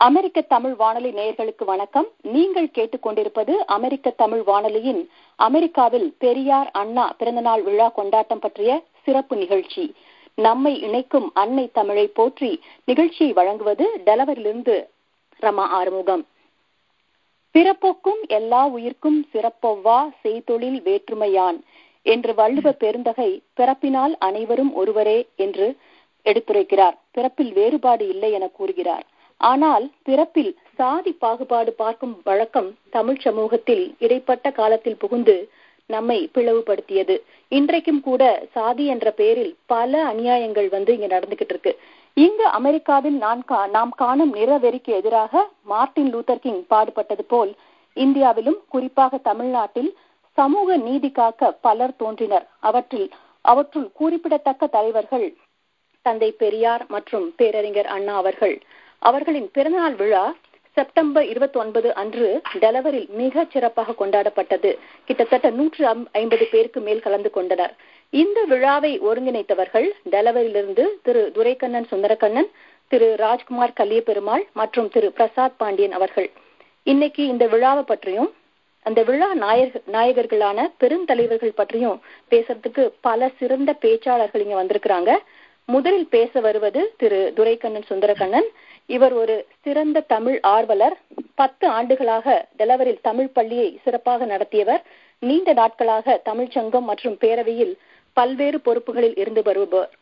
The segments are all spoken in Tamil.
அமெரிக்க தமிழ் வானொலி நேயர்களுக்கு வணக்கம். நீங்கள் கேட்டுக்கொண்டிருப்பது அமெரிக்க தமிழ் வானொலியின் அமெரிக்காவில் பெரியார் அண்ணா பிறந்தநாள் விழா கொண்டாட்டம் பற்றிய சிறப்பு நிகழ்ச்சி. நம்மை இணைக்கும் அன்னை தமிழை போற்றி நிகழ்ச்சியை வழங்குவது டெலவரிலிருந்து ரமா ஆறுமுகம். பிறப்போக்கும் எல்லா உயிர்க்கும் சிறப்பொவ்வா செய்தொழில் வேற்றுமையான் என்று வள்ளுவ பெருந்தகை பிறப்பினால் அனைவரும் ஒருவரே என்று எடுத்துரைக்கிறார். பிறப்பில் வேறுபாடு இல்லை என கூறுகிறார். ஆனால் பிறப்பில் சாதி பாகுபாடு பார்க்கும் வழக்கம் தமிழ் சமூகத்தில் இடைப்பட்ட காலத்தில் புகுந்து நம்மை பிளவுபடுத்தியது. இன்றைக்கும் கூட சாதி என்ற பெயரில் பல அநியாயங்கள் வந்து இங்க நடந்துகிட்டு இருக்கு. இங்கு அமெரிக்காவில் நான் நாம் காணும் நிறவெறிக்கு எதிராக மார்டின் லூத்தர் கிங் பாடுபட்டது போல் இந்தியாவிலும் குறிப்பாக தமிழ்நாட்டில் சமூக நீதி காக்க பலர் தோன்றினர். அவற்றில் அவற்றுள் குறிப்பிடத்தக்க தலைவர்கள் தந்தை பெரியார் மற்றும் பேரறிஞர் அண்ணா அவர்கள். அவர்களின் பிறந்தநாள் விழா செப்டம்பர் இருபத்தி ஒன்பது அன்று டெலவரில் மிக சிறப்பாக கொண்டாடப்பட்டது. கிட்டத்தட்ட நூற்று ஐம்பது பேருக்கு மேல் கலந்து கொண்டனர். இந்த விழாவை ஒருங்கிணைத்தவர்கள் டெலவரிலிருந்து திரு துரைக்கண்ணன் சுந்தரக்கண்ணன் திரு ராஜ்குமார் கலியபெருமாள் மற்றும் திரு பிரசாத் பாண்டியன் அவர்கள். இன்னைக்கு இந்த விழாவை பற்றியும் அந்த விழா நாயக நாயகர்களான பெருந்தலைவர்கள் பற்றியும் பேசுறதுக்கு பல சிறந்த பேச்சாளர்கள் இங்க வந்திருக்கிறாங்க. முதலில் பேச வருவது திரு துரைக்கண்ணன் சுந்தரக்கண்ணன். இவர் ஒரு சிறந்த தமிழ் ஆர்வலர். பத்து ஆண்டுகளாக டெலவரில் தமிழ் பள்ளியை சிறப்பாக நடத்தியவர். நீண்ட நாட்களாக தமிழ்ச்சங்கம் மற்றும் பேரவையில் பல்வேறு பொறுப்புகளில் இருந்து வருபவர்.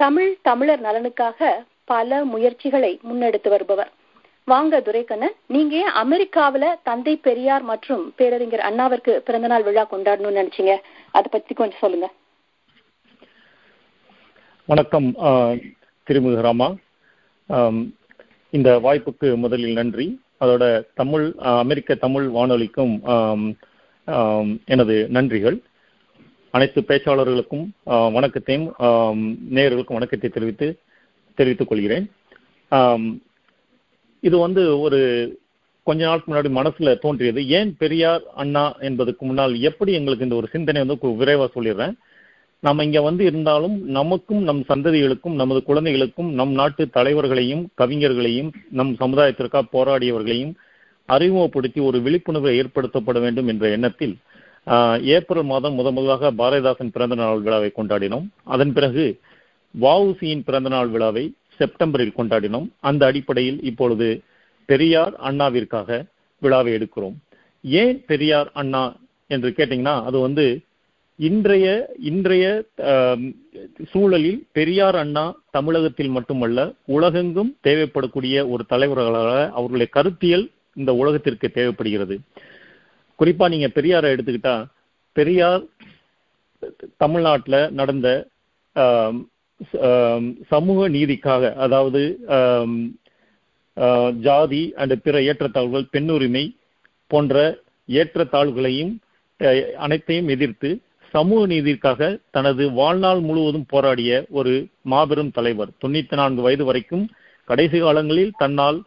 தமிழ் தமிழர் நலனுக்காக பல முயற்சிகளை முன்னெடுத்து வருபவர். வாங்க துரைக்கண்ணன் நீங்க ஏன் அமெரிக்காவில தந்தை பெரியார் மற்றும் பேரறிஞர் அண்ணாவிற்கு பிறந்தநாள் விழா கொண்டாடணும்னு நினைச்சீங்க? அதை பத்தி கொஞ்சம் சொல்லுங்க. வணக்கம் திருமுக ராமா இந்த வாய்ப்புக்கு முதலில் நன்றி. அதோட தமிழ் அமெரிக்க தமிழ் வானொலிக்கும் எனது நன்றிகள். அனைத்து பேச்சாளர்களுக்கும் வணக்கத்தையும் நேயர்களுக்கும் வணக்கத்தை தெரிவித்து தெரிவித்துக் கொள்கிறேன். இது வந்து ஒரு கொஞ்ச நாளுக்கு முன்னாடி மனசுல தோன்றியது. ஏன் பெரியார் அண்ணா என்பதுக்கு முன்னால் எப்படி எங்களுக்கு இந்த ஒரு சிந்தனை வந்து விரைவா சொல்லிடுறேன். நம்ம இங்க வந்து இருந்தாலும் நமக்கும் நம் சந்ததிகளுக்கும் நமது குழந்தைகளுக்கும் நம் நாட்டு தலைவர்களையும் கவிஞர்களையும் நம் சமுதாயத்திற்காக போராடியவர்களையும் அறிமுகப்படுத்தி ஒரு விழிப்புணர்வை ஏற்படுத்தப்பட வேண்டும் என்ற எண்ணத்தில் ஏப்ரல் மாதம் முத முதலாக பாரதிதாசன் பிறந்த நாள் விழாவை கொண்டாடினோம். அதன் பிறகு வவுசியின் பிறந்த நாள் விழாவை செப்டம்பரில் கொண்டாடினோம். அந்த அடிப்படையில் இப்பொழுது பெரியார் அண்ணாவிற்காக விழாவை எடுக்கிறோம். ஏன் பெரியார் அண்ணா என்று கேட்டீங்கன்னா அது வந்து இன்றைய இன்றைய சூழலில் பெரியார் அண்ணா தமிழகத்தில் மட்டுமல்ல உலகெங்கும் தேவைப்படக்கூடிய ஒரு தலைவர்களாக அவர்களுடைய கருத்தியல் இந்த உலகத்திற்கு தேவைப்படுகிறது. குறிப்பா நீங்க பெரியாரை எடுத்துக்கிட்டா பெரியார் தமிழ்நாட்டில் நடந்த சமூக நீதிக்காக அதாவது ஜாதி அண்ட் பிற ஏற்றத்தாழ்வுகள் பெண்ணுரிமை போன்ற ஏற்றத்தாழ்வுகளையும் அனைத்தையும் எதிர்த்து சமூக நீதிக்காக தனது வாழ்நாள் முழுவதும் போராடிய ஒரு மாபெரும் தலைவர். தொண்ணூத்தி நான்கு வயது வரைக்கும் கடைசி காலங்களில் தன்னால்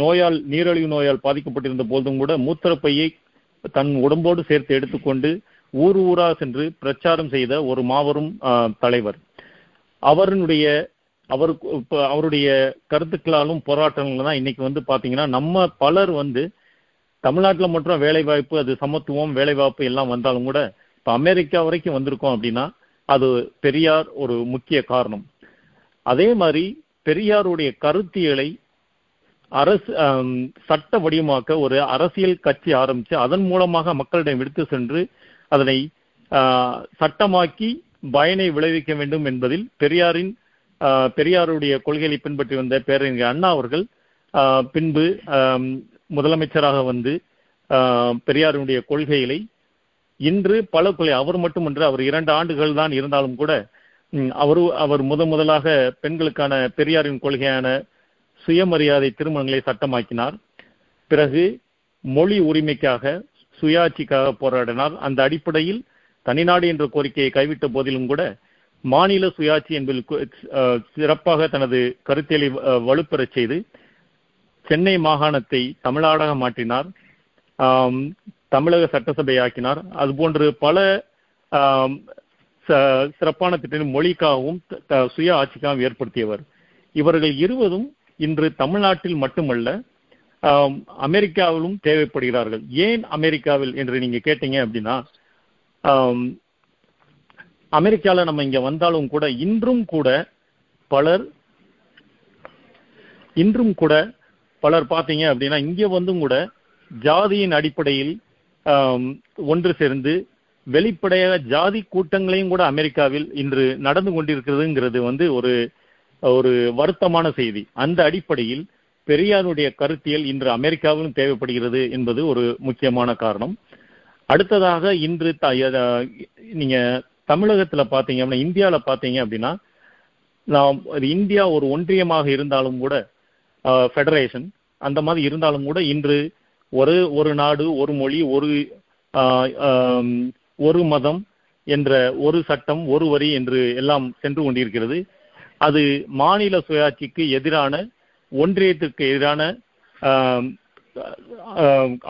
நோயால் நீரழிவு நோயால் பாதிக்கப்பட்டிருந்த போதும் கூட மூத்திரப்பையை தன் உடம்போடு சேர்த்து எடுத்துக்கொண்டு ஊர் ஊரா சென்று பிரச்சாரம் செய்த ஒரு மாபெரும் தலைவர். அவருடைய அவருக்கு அவருடைய கருத்துக்களாலும் போராட்டங்களும் தான் இன்னைக்கு வந்து பாத்தீங்கன்னா நம்ம பலர் வந்து தமிழ்நாட்டில் மட்டும் வேலைவாய்ப்பு அது சமத்துவம் வேலைவாய்ப்பு எல்லாம் வந்தாலும் கூட இப்போ அமெரிக்கா வரைக்கும் வந்திருக்கோம் அப்படின்னா அது பெரியார் ஒரு முக்கிய காரணம். அதே மாதிரி பெரியாருடைய கருத்தியலை அரசு சட்ட வடிவமாக்க ஒரு அரசியல் கட்சி ஆரம்பித்து அதன் மூலமாக மக்களிடம் எடுத்து சென்று அதனை சட்டமாக்கி பயனை விளைவிக்க வேண்டும் என்பதில் பெரியாரின் பெரியாருடைய கொள்கைகளை பின்பற்றி வந்த பேரறிஞர் அண்ணா அவர்கள் பின்பு முதலமைச்சராக வந்து பெரியாருடைய கொள்கைகளை இன்று பல கொலை அவர் மட்டுமன்று அவர் இரண்டு ஆண்டுகள் தான் இருந்தாலும் கூட அவரு அவர் முத முதலாக பெண்களுக்கான பெரியாரின் கொள்கையான சுயமரியாதை திருமணங்களை சட்டமாக்கினார். பிறகு மொழி உரிமைக்காக சுயாட்சிக்காக போராடினார். அந்த அடிப்படையில் தனிநாடு என்ற கோரிக்கையை கைவிட்ட போதிலும் கூட மாநில சுயாட்சி என்பதில் சிறப்பாக தனது கருத்தியலை வலுப்பெறச் செய்து சென்னை மாகாணத்தை தமிழ்நாடாக மாற்றினார். தமிழக சட்டசபை ஆக்கினார் அதுபோன்று பல சிறப்பான திட்டங்கள் மொழிக்காகவும் சுய ஆட்சிக்காகவும் ஏற்படுத்தியவர். இவர்கள் இருவரும் இன்று தமிழ்நாட்டில் மட்டுமல்ல அமெரிக்காவிலும் தேவைப்படுகிறார்கள். ஏன் அமெரிக்காவில் என்று நீங்க கேட்டீங்க அப்படின்னா அமெரிக்காவில் நம்ம இங்க வந்தாலும் கூட இன்றும் கூட பலர் இன்றும் கூட பலர் பார்த்தீங்க அப்படின்னா இங்கே வந்தும் கூட ஜாதியின் அடிப்படையில் ஒன்று சேர்ந்து வெளிப்படையாக ஜாதி கூட்டங்களையும் கூட அமெரிக்காவில் இன்று நடந்து கொண்டிருக்கிறதுங்கிறது வந்து ஒரு ஒரு வருத்தமான செய்தி. அந்த அடிப்படையில் பெரியாருடைய கருத்தியல் இன்று அமெரிக்காவிலும் தேவைப்படுகிறது என்பது ஒரு முக்கியமான காரணம். அடுத்ததாக இன்று த- நீங்க தமிழகத்துல பாத்தீங்க அப்படின்னா இந்தியாவில் பாத்தீங்க அப்படின்னா நாம் இந்தியா ஒரு ஒன்றியமாக இருந்தாலும் கூட ஃபெடரேஷன் அந்த மாதிரி இருந்தாலும் கூட இன்று ஒரு ஒரு நாடு ஒரு மொழி ஒரு ஒரு மதம் என்ற ஒரு சட்டம் ஒரு வரி என்று எல்லாம் சென்று கொண்டிருக்கிறது. அது மாநில சுயாட்சிக்கு எதிரான ஒன்றியத்திற்கு எதிரான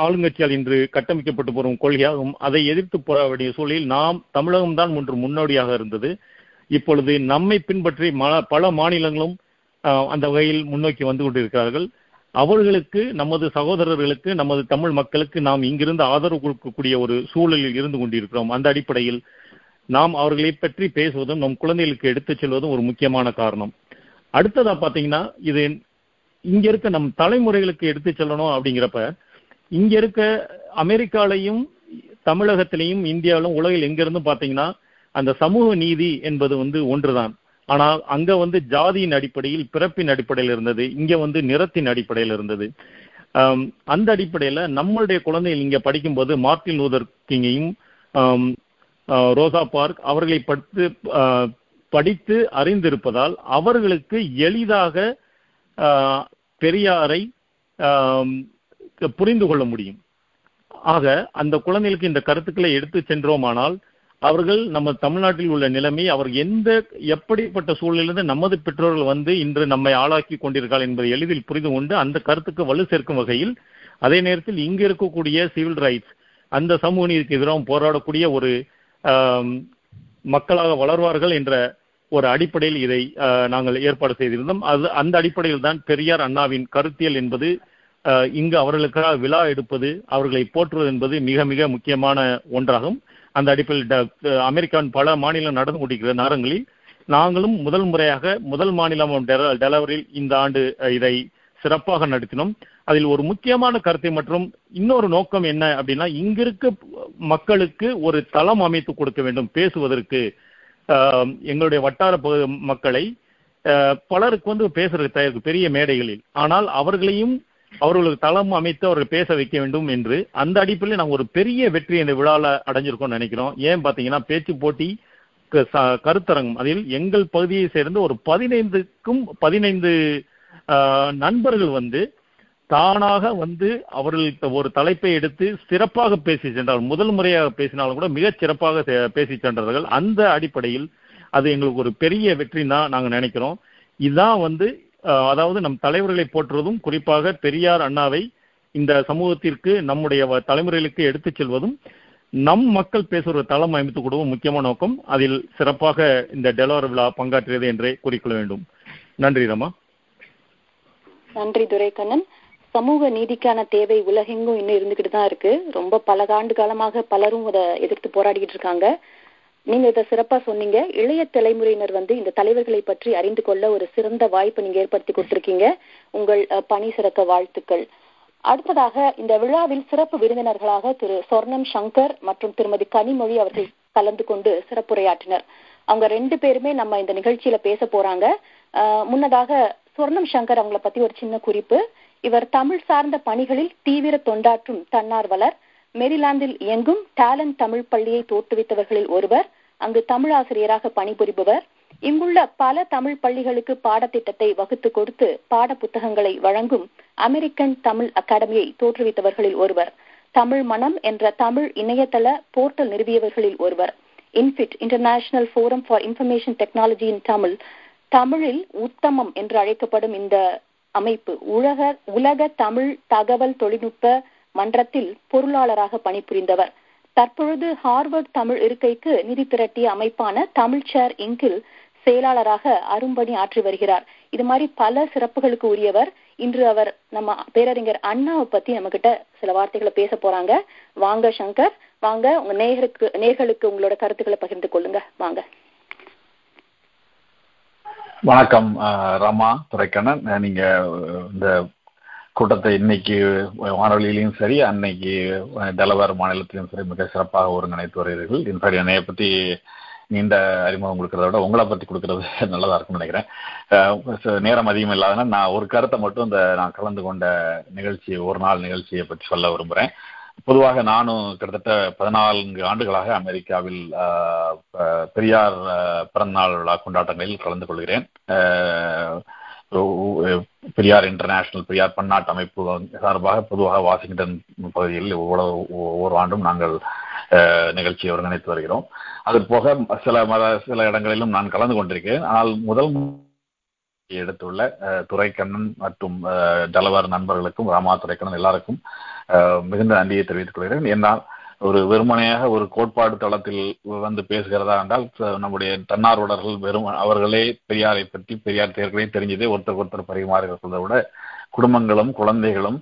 ஆளுங்கட்சியால் இன்று கட்டமைக்கப்பட்டு வரும் கொள்கையாகும். அதை எதிர்த்து போராட வேண்டிய சூழலில் நாம் தமிழகம் தான் ஒன்று முன்னோடியாக இருந்தது. இப்பொழுது நம்மை பின்பற்றி பல மாநிலங்களும் அந்த வகையில் முன்னோக்கி வந்து கொண்டிருக்கிறார்கள். அவர்களுக்கு நமது சகோதரர்களுக்கு நமது தமிழ் மக்களுக்கு நாம் இங்கிருந்து ஆதரவு கொடுக்கக்கூடிய ஒரு சூழலில் இருந்து கொண்டிருக்கிறோம். அந்த அடிப்படையில் நாம் அவர்களை பற்றி பேசுவதும் நம் குழந்தைகளுக்கு எடுத்துச் செல்வதும் ஒரு முக்கியமான காரணம். அடுத்ததா பாத்தீங்கன்னா இது இங்க இருக்க நம் தலைமுறைகளுக்கு எடுத்துச் செல்லணும் அப்படிங்கிறப்ப இங்க இருக்க அமெரிக்காலையும் தமிழகத்திலையும் இந்தியாவிலும் உலகில் எங்கிருந்தும் பாத்தீங்கன்னா அந்த சமூக நீதி என்பது வந்து ஒன்றுதான். ஆனால் அங்க வந்து ஜாதியின் அடிப்படையில் பிறப்பின் அடிப்படையில் இருந்தது இங்க வந்து நிறத்தின் அடிப்படையில் இருந்தது. அந்த அடிப்படையில நம்மளுடைய குழந்தைகள் இங்க படிக்கும்போது மார்டின் லூதர் கிங்கையும் ரோசா பார்க் அவர்களை படித்து படித்து அறிந்திருப்பதால் அவர்களுக்கு எளிதாக பெரியாரை புரிந்து கொள்ள முடியும். ஆக அந்த குழந்தைகளுக்கு இந்த கருத்துக்களை எடுத்து சென்றோமானால் அவர்கள் நம்ம தமிழ்நாட்டில் உள்ள நிலைமை அவர் எந்த எப்படிப்பட்ட சூழலிலிருந்து நமது பெற்றோர்கள் வந்து இன்று நம்மை ஆளாக்கி கொண்டிருக்காள் என்பதை எளிதில் புரிந்து கொண்டு அந்த கருத்துக்கு வலு சேர்க்கும் வகையில் அதே நேரத்தில் இங்கு இருக்கக்கூடிய சிவில் ரைட்ஸ் அந்த சமூக நீதிக்கு எதிராக போராடக்கூடிய ஒரு மக்களாக வளர்வார்கள் என்ற ஒரு அடிப்படையில் இதை நாங்கள் ஏற்பாடு செய்திருந்தோம். அது அந்த அடிப்படையில் தான் பெரியார் அண்ணாவின் கருத்தியல் என்பது இங்கு அவர்களுக்காக விழா எடுப்பது அவர்களை போற்றுவது என்பது மிக மிக முக்கியமான ஒன்றாகும். அந்த அடிப்பில் ட- அமெரிக்காவின் பல மாநிலம் நடந்து கொண்டிருக்கிற நகரங்களில் நாங்களும் முதல் முறையாக முதல் மாநிலம் டெல- டெலவரில் இந்த ஆண்டு இதை சிறப்பாக நடத்தினோம். அதில் ஒரு முக்கியமான கருத்தை மற்றும் இன்னொரு நோக்கம் என்ன அப்படின்னா இங்கிருக்க மக்களுக்கு ஒரு தளம் அமைத்து கொடுக்க வேண்டும் பேசுவதற்கு. எங்களுடைய வட்டார மக்களை பலருக்கு வந்து பேசுறதுக்கு தயாரிப்பு பெரிய மேடைகளில். ஆனால் அவர்களையும் அவர்களுக்கு தளம் அமைத்து அவர்கள் பேச வைக்க வேண்டும் என்று அந்த அடிப்படையில் நாங்கள் ஒரு பெரிய வெற்றி இந்த விழாவில் அடைஞ்சிருக்கோம்னு நினைக்கிறோம். ஏன் பார்த்தீங்கன்னா பேச்சு போட்டி க- ச- கருத்தரங்கம். அதில் எங்கள் பகுதியை சேர்ந்து ஒரு பதினைந்துக்கும் பதினைந்து நண்பர்கள் வந்து தானாக வந்து அவர்கள் ஒரு தலைப்பை எடுத்து சிறப்பாக பேசி சென்றார்கள். முதல் முறையாக பேசினாலும் கூட மிகச் சிறப்பாக பேசி சென்றார்கள். அந்த அடிப்படையில் அது எங்களுக்கு ஒரு பெரிய வெற்றி தான் நாங்கள் நினைக்கிறோம். இதுதான் வந்து அதாவது நம் தலைவர்களை போற்றுவதும் குறிப்பாக பெரியார் அண்ணாவை இந்த சமூகத்திற்கு நம்முடைய வ- தலைமுறைகளுக்கு எடுத்துச் செல்வதும் நம் மக்கள் பேசுகிற தளம் அமைத்து கொடுவும் முக்கியமான நோக்கம் அதில் சிறப்பாக இந்த டெலோர விழா பங்காற்றியது என்றே குறிக்கொள்ள வேண்டும். நன்றி ரமா. நன்றி துரைக்கண்ணன். சமூக நீதிக்கான தேவை உலகெங்கும் இன்னும் இருந்துகிட்டு தான் இருக்கு. ரொம்ப பல ஆண்டு காலமாக பலரும் அதை எதிர்த்து போராடிக்கிட்டு இருக்காங்க. நீங்க இதை சிறப்பா சொன்னீங்க. இளைய தலைமுறையினர் வந்து இந்த தலைவர்களை பற்றி அறிந்து கொள்ள ஒரு சிறந்த வாய்ப்பு நீங்க ஏற்படுத்தி கொடுத்திருக்கீங்க. உங்கள் பணி சிறக்க வாழ்த்துக்கள். அடுத்ததாக இந்த விழாவில் சிறப்பு விருந்தினர்களாக திரு சொர்ணம் சங்கர் மற்றும் திருமதி கனிமொழி அவர்கள் கலந்து கொண்டு சிறப்புரையாற்றினர். அவங்க ரெண்டு பேருமே நம்ம இந்த நிகழ்ச்சியில பேச போறாங்க. முன்னதாக சொர்ணம் சங்கர் அவங்கள பத்தி ஒரு சின்ன குறிப்பு. இவர் தமிழ் சார்ந்த பணிகளில் தீவிர தொண்டாற்றும் தன்னார்வலர். மெரிலாந்தில் இயங்கும் டேலண்ட் தமிழ் பள்ளியை தோற்றுவித்தவர்களில் ஒருவர் அங்கு தமிழ் ஆசிரியராக பணிபுரிபவர். இங்குள்ள பல தமிழ் பள்ளிகளுக்கு பாடத்திட்டத்தை வகுத்து கொடுத்து பாட புத்தகங்களை வழங்கும் அமெரிக்கன் தமிழ் அகாடமியை தோற்றுவித்தவர்களில் ஒருவர். தமிழ் மனம் என்ற தமிழ் இணையதள போர்ட்டல் நிறுவியவர்களில் ஒருவர். INFITT International Forum for Information Technology in Tamil தமிழில் உத்தமம் என்று அழைக்கப்படும் இந்த அமைப்பு உலக உலக தமிழ் தகவல் தொழில்நுட்ப மன்றத்தில் பொருளாளராக பணிபுரிந்தவர். தற்பொழுது ஹார்வர்ட் தமிழ் இருக்கைக்கு நிதி திரட்டிய அமைப்பான தமிழ் சேர் இங்கில் செயலாளராக அரும்பணி ஆற்றி வருகிறார். இது மாதிரி பல சிறப்புகளுக்கு உரியவர். இன்று அவர் நம்ம பேரறிஞர் அண்ணாவை பத்தி நம்ம கிட்ட சில வார்த்தைகளை பேச போறாங்க. வாங்க சங்கர் வாங்க. உங்க நேயருக்கு நேர்களுக்கு உங்களோட கருத்துக்களை பகிர்ந்து கொள்ளுங்க. வாங்க. வணக்கம் ரமா துரைக்கண்ணன். நீங்க இந்த கூட்டத்தை இன்னைக்கு வானொலியிலையும் சரி அன்னைக்கு டெலவேர் மாநிலத்திலும் சரி மிக சிறப்பாக ஒருங்கிணைத்து வருகிறீர்கள். இன்ஃபேக்ட் என்னைய பத்தி நீண்ட அறிமுகம் கொடுக்கறத விட உங்களை பத்தி கொடுக்கறது நல்லதா இருக்கும்னு நினைக்கிறேன். நேரம் அதிகம் இல்லாதனா நான் ஒரு கருத்தை மட்டும் இந்த நான் கலந்து கொண்ட நிகழ்ச்சி ஒரு நாள் நிகழ்ச்சியை பற்றி சொல்ல விரும்புகிறேன் பொதுவாக நானும் கிட்டத்தட்ட பதினான்கு ஆண்டுகளாக அமெரிக்காவில் பெரியார் பிறந்தநாள் விழா கொண்டாட்டங்களில் கலந்து கொள்கிறேன். Uh, பெரியார் இன்டர்நேஷனல் பெரியார் பன்னாட்டு அமைப்பு சார்பாக பொதுவாக வாஷிங்டன் பகுதியில் ஒவ்வொரு ஆண்டும் நாங்கள் நிகழ்ச்சியை ஒருங்கிணைத்து வருகிறோம். அது போக சில மத சில இடங்களிலும் நான் கலந்து கொண்டிருக்கிறேன். ஆனால் முதல் எடுத்துள்ள துரைக்கண்ணன் மற்றும் டலவர் நண்பர்களுக்கும் ராமா துரைக்கண்ணன் எல்லாருக்கும் மிகுந்த நன்றியை தெரிவித்துக் கொள்கிறேன். என்னால் ஒரு வெறுமனையாக ஒரு கோட்பாடு தளத்தில் வந்து பேசுகிறதா என்றால் நம்முடைய தன்னார்வலர்கள் வெறும் அவர்களே பெரியாரை பற்றி பெரியார் தேர்களை தெரிஞ்சதே ஒருத்தருக்கு ஒருத்தர் பரிமாறுகிறதை விட குடும்பங்களும் குழந்தைகளும்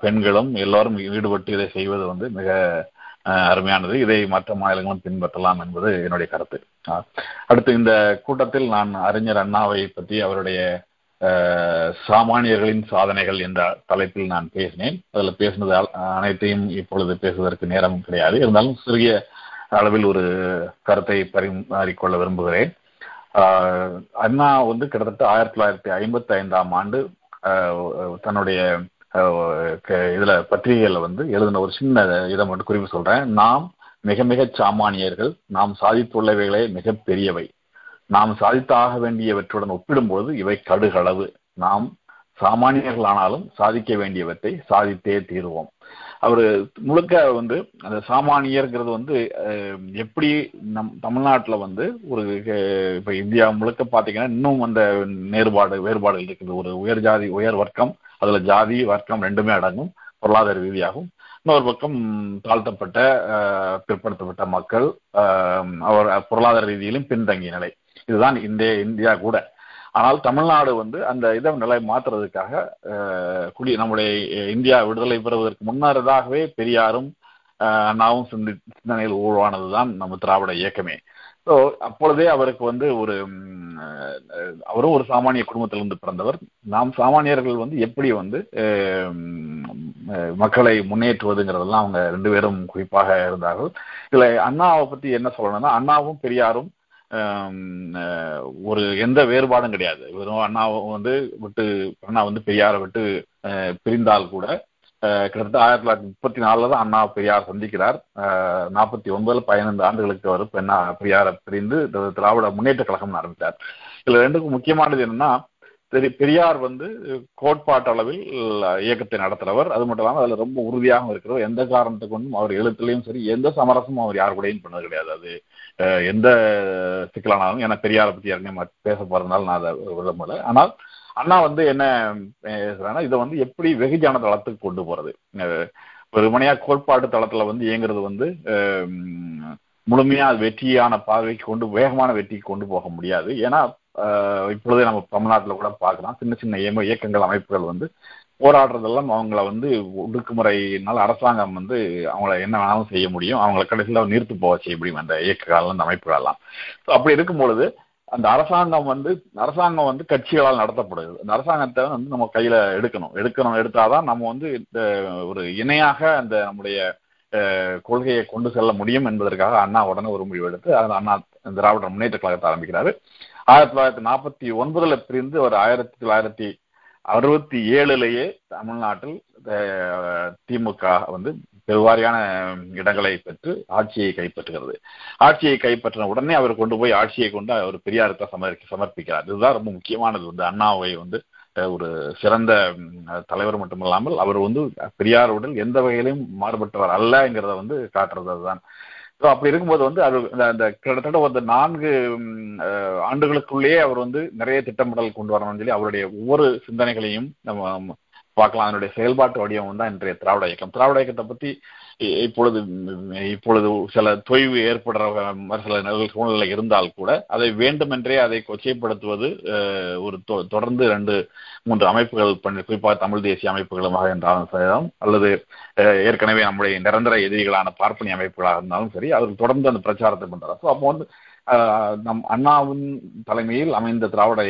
பெண்களும் எல்லோரும் ஈடுபட்டு இதை செய்வது வந்து மிக அருமையானது. இதை மற்ற மாநிலங்களும் பின்பற்றலாம் என்பது என்னுடைய கருத்து. அடுத்து இந்த கூட்டத்தில் நான் அறிஞர் அண்ணாவை பற்றி அவருடைய சாமானியர்களின் சாதனைகள் என்ற தலைப்பில் நான் பேசினேன். அதில் பேசினது அனைத்தையும் இப்பொழுது பேசுவதற்கு நேரமும் கிடையாது. இருந்தாலும் சிறிய அளவில் ஒரு கருத்தை பரிமாறிக்கொள்ள விரும்புகிறேன். அண்ணா வந்து கிட்டத்தட்ட ஆயிரத்தி தொள்ளாயிரத்தி ஐம்பத்தி ஐந்தாம் ஆண்டு தன்னுடைய இதுல பத்திரிகைகளில் வந்து எழுதின ஒரு சின்ன இதை மட்டும் குறிப்பு சொல்றேன். நாம் மிக மிக சாமானியர்கள். நாம் சாதித்துள்ளவைகளே மிக பெரியவை. நாம் சாதித்தாக வேண்டியவற்றுடன் ஒப்பிடும்போது இவை கடுகளவு. நாம் சாமானியர்களானாலும் சாதிக்க வேண்டியவற்றை சாதித்தே தீருவோம். அவர் முழுக்க வந்து அந்த சாமானியர்கிறது வந்து எப்படி நம் தமிழ்நாட்டில் வந்து ஒரு இப்போ இந்தியா முழுக்க பார்த்தீங்கன்னா இன்னும் அந்த நேர்பாடு வேறுபாடுகள் இருக்குது ஒரு உயர் ஜாதி உயர் வர்க்கம் அதுல ஜாதி வர்க்கம் ரெண்டுமே அடங்கும் பொருளாதார ரீதியாகும் இன்னொரு பக்கம் தாழ்த்தப்பட்ட பிற்படுத்தப்பட்ட மக்கள் அவர் பொருளாதார ரீதியிலும் பின்தங்கிய நிலை. இதுதான் இந்திய இந்தியா கூட. ஆனால் தமிழ்நாடு வந்து அந்த இதை நிலை மாற்றுறதுக்காக குடி நம்முடைய இந்தியா விடுதலை பெறுவதற்கு முன்னதாகவே பெரியாரும் அண்ணாவும் சிந்தி சிந்தனையில் உருவானதுதான் நம்ம திராவிட இயக்கமே. ஸோ அப்பொழுதே அவருக்கு வந்து ஒரு அவரும் ஒரு சாமானிய குடும்பத்திலிருந்து பிறந்தவர். நாம் சாமானியர்கள் வந்து எப்படி வந்து மக்களை முன்னேற்றுவதுங்கிறதெல்லாம் அவங்க ரெண்டு பேரும் குறிப்பாக இருந்தார்கள். இதில் அண்ணாவை பற்றி என்ன சொல்லணும்னா அண்ணாவும் பெரியாரும் ஒரு எந்த வேறுபாடும் கிடையாது. வெறும் அண்ணாவை வந்து விட்டு அண்ணா வந்து பெரியாரை விட்டு பிரிந்தால் கூட கிட்டத்தட்ட ஆயிரத்தி தொள்ளாயிரத்தி முப்பத்தி நாலுல தான் அண்ணா பெரியார் சந்திக்கிறார். நாற்பத்தி ஒன்பதுல பதினைந்து ஆண்டுகளுக்கு அவர் பெண்ணா பெரியாரை பிரிந்து திராவிட முன்னேற்ற கழகம் ஆரம்பித்தார். இதுல ரெண்டுக்கும் முக்கியமானது என்னன்னா பெரியார் வந்து கோட்பாட்டளவில் இயக்கத்தை நடத்துறவர். அது மட்டும் இல்லாமல் அதில் ரொம்ப உறுதியாக இருக்கிறவர். எந்த காரணத்தை கொண்டும் அவர் எழுத்துலையும் சரி எந்த சமரசமும் அவர் யார் கூடயும் பண்ணது கிடையாது. அது எந்த சிக்கலானாலும் ஏன்னா பெரியாரை பற்றி யாருமே பேச போறதுனால நான் அதை விரும்பல ஆனால் அண்ணா வந்து என்ன இதை வந்து எப்படி வெகுஜன தளத்துக்கு கொண்டு போறது? வெறுமனையா கோட்பாட்டு தளத்துல வந்து இயங்குறது வந்து முழுமையா வெற்றியான பார்வைக்கு கொண்டு வேகமான வெற்றிக்கு கொண்டு போக முடியாது. ஏன்னா இப்பொழுதே நம்ம தமிழ்நாட்டில் கூட பார்க்கலாம். சின்ன சின்ன இயக்கங்கள் அமைப்புகள் வந்து போராடுறதெல்லாம் அவங்கள வந்து ஒடுக்குமுறையினால் அரசாங்கம் வந்து அவங்கள என்ன வேணாலும் செய்ய முடியும். அவங்கள கடைசியில் நிறுத்து போக செய்ய முடியும் அந்த இயக்கங்கள் அந்த அமைப்புகளெல்லாம் ஸோ அப்படி இருக்கும் பொழுது அந்த அரசாங்கம் வந்து அரசாங்கம் வந்து கட்சிகளால் நடத்தப்படுது அந்த அரசாங்கத்தை வந்து நம்ம கையில எடுக்கணும். எடுக்கணும் எடுத்தாதான் நம்ம வந்து இந்த ஒரு இணையாக அந்த நம்முடைய கொள்கையை கொண்டு செல்ல முடியும் என்பதற்காக அண்ணா உடனே ஒரு முடிவு எடுத்து அண்ணா திராவிட முன்னேற்ற கழகத்தை ஆரம்பிக்கிறாரு. ஆயிரத்தி தொள்ளாயிரத்தி நாற்பத்தி ஒன்பதுல பிரிந்து ஒரு ஆயிரத்தி தொள்ளாயிரத்தி அறுபத்தி ஏழுலேயே தமிழ்நாட்டில் திமுக வந்து பெருவாரியான இடங்களை பெற்று ஆட்சியை கைப்பற்றுகிறது. ஆட்சியை கைப்பற்றின உடனே அவர் கொண்டு போய் ஆட்சியை கொண்டு அவர் பெரியாருக்கு சமர்ப்பி சமர்ப்பிக்கிறார். இதுதான் ரொம்ப முக்கியமானது. வந்து அண்ணாவை வந்து ஒரு சிறந்த தலைவர் மட்டுமல்லாமல் அவர் வந்து பெரியாருடன் எந்த வகையிலும் மாறுபட்டவர் அல்லங்கிறத வந்து காட்டுறது அதுதான். ஸோ அப்படி இருக்கும்போது வந்து அது அந்த கிட்டத்தட்ட ஒரு நான்கு ஆண்டுகளுக்குள்ளேயே அவர் வந்து நிறைய திட்டமிடல் கொண்டு வரணும்னு சொல்லி அவருடைய ஒவ்வொரு சிந்தனைகளையும் நம்ம பார்க்கலாம். அதனுடைய செயல்பாட்டு வடிவம் தான் இன்றைய திராவிட இயக்கம். திராவிட இயக்கத்தை பத்தி இப்பொழுது இப்பொழுது சில தொய்வு ஏற்படுற சில சூழ்நிலை இருந்தால் கூட அதை வேண்டுமென்றே அதை கொச்சைப்படுத்துவது ஒரு தொடர்ந்து ரெண்டு மூன்று அமைப்புகள் பண்ணி குறிப்பாக தமிழ் தேசிய அமைப்புகளுமாக என்றாலும் சரிதான் அல்லது ஏற்கனவே நம்முடைய நிரந்தர எதிரிகளான பார்ப்பனி அமைப்புகளாக இருந்தாலும் சரி அவர்கள் தொடர்ந்து அந்த பிரச்சாரத்தை பண்றாங்க அப்போ வந்து நம் அண்ணாவின் தலைமையில் அமைந்த திராவிட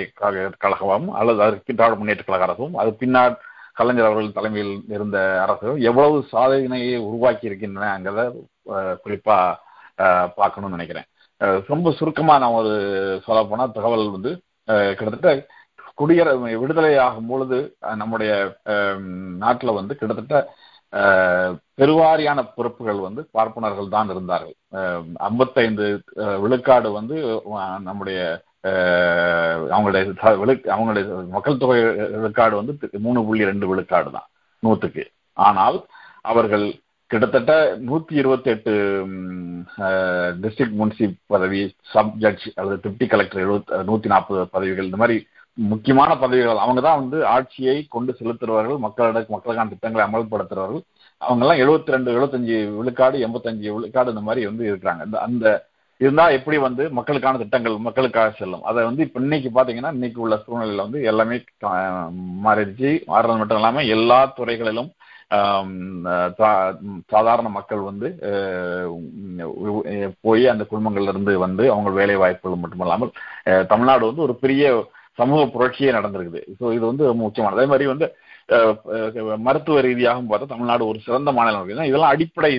கழகமும் அல்லது அதற்கு திராவிட முன்னேற்ற கழக அரசும் அது பின்னால் கலைஞர் அவர்கள் தலைமையில் இருந்த அரசும் எவ்வளவு சாதனையை உருவாக்கி இருக்கின்றனங்கிறத குறிப்பா பார்க்கணும்னு நினைக்கிறேன். ரொம்ப சுருக்கமா நான் ஒரு சொல்ல போனா தகவல் வந்து கிட்டத்தட்ட குடியர விடுதலை ஆகும் பொழுது நம்முடைய நாட்டில் வந்து கிட்டத்தட்ட பெருவாரியான பொறுப்புகள் வந்து பார்ப்பனர்கள் தான் இருந்தார்கள். ஐம்பத்தைந்து விழுக்காடு வந்து நம்முடைய அவங்களுடைய அவங்களுடைய மக்கள் தொகை விழுக்காடு வந்து மூணு புள்ளி ரெண்டு விழுக்காடு தான் நூத்துக்கு. ஆனால் அவர்கள் கிட்டத்தட்ட நூத்தி இருபத்தி எட்டு டிஸ்ட்ரிக்ட் முன்சிப் பதவி சப் ஜட்ஜ் அல்லது டிப்டி கலெக்டர் எழுபத்தி நூத்தி நாற்பது பதவிகள் இந்த மாதிரி முக்கியமான பதவிகள் அவங்க தான் வந்து ஆட்சியை கொண்டு செலுத்துறவர்கள் மக்களிட மக்களுக்கான திட்டங்களை அமல்படுத்துறவர்கள் அவங்க எல்லாம் எழுபத்தி ரெண்டு எழுபத்தஞ்சு விழுக்காடு எண்பத்தஞ்சு விழுக்காடு இந்த மாதிரி வந்து இருக்கிறாங்க. இந்த அந்த இருந்தா எப்படி வந்து மக்களுக்கான திட்டங்கள் மக்களுக்காக செல்லும். அதை வந்து இப்ப இன்னைக்கு பாத்தீங்கன்னா இன்னைக்கு உள்ள சூழ்நிலையில வந்து எல்லாமே மாறிடுச்சு. மாறுறது மட்டும் இல்லாம எல்லா துறைகளிலும் சாதாரண மக்கள் வந்து போய் அந்த குடும்பங்கள்ல இருந்து வந்து அவங்க வேலை வாய்ப்புகள் மட்டுமல்லாமல் தமிழ்நாடு வந்து ஒரு பெரிய சமூக புரட்சியே நடந்திருக்குது. ஸோ இது வந்து முக்கியமானது. அதே மாதிரி வந்து மருத்துவ ரீதியாகவும் பார்த்தா தமிழ்நாடு ஒரு சிறந்த மாநிலம் அப்படின்னா இதெல்லாம் அடிப்படை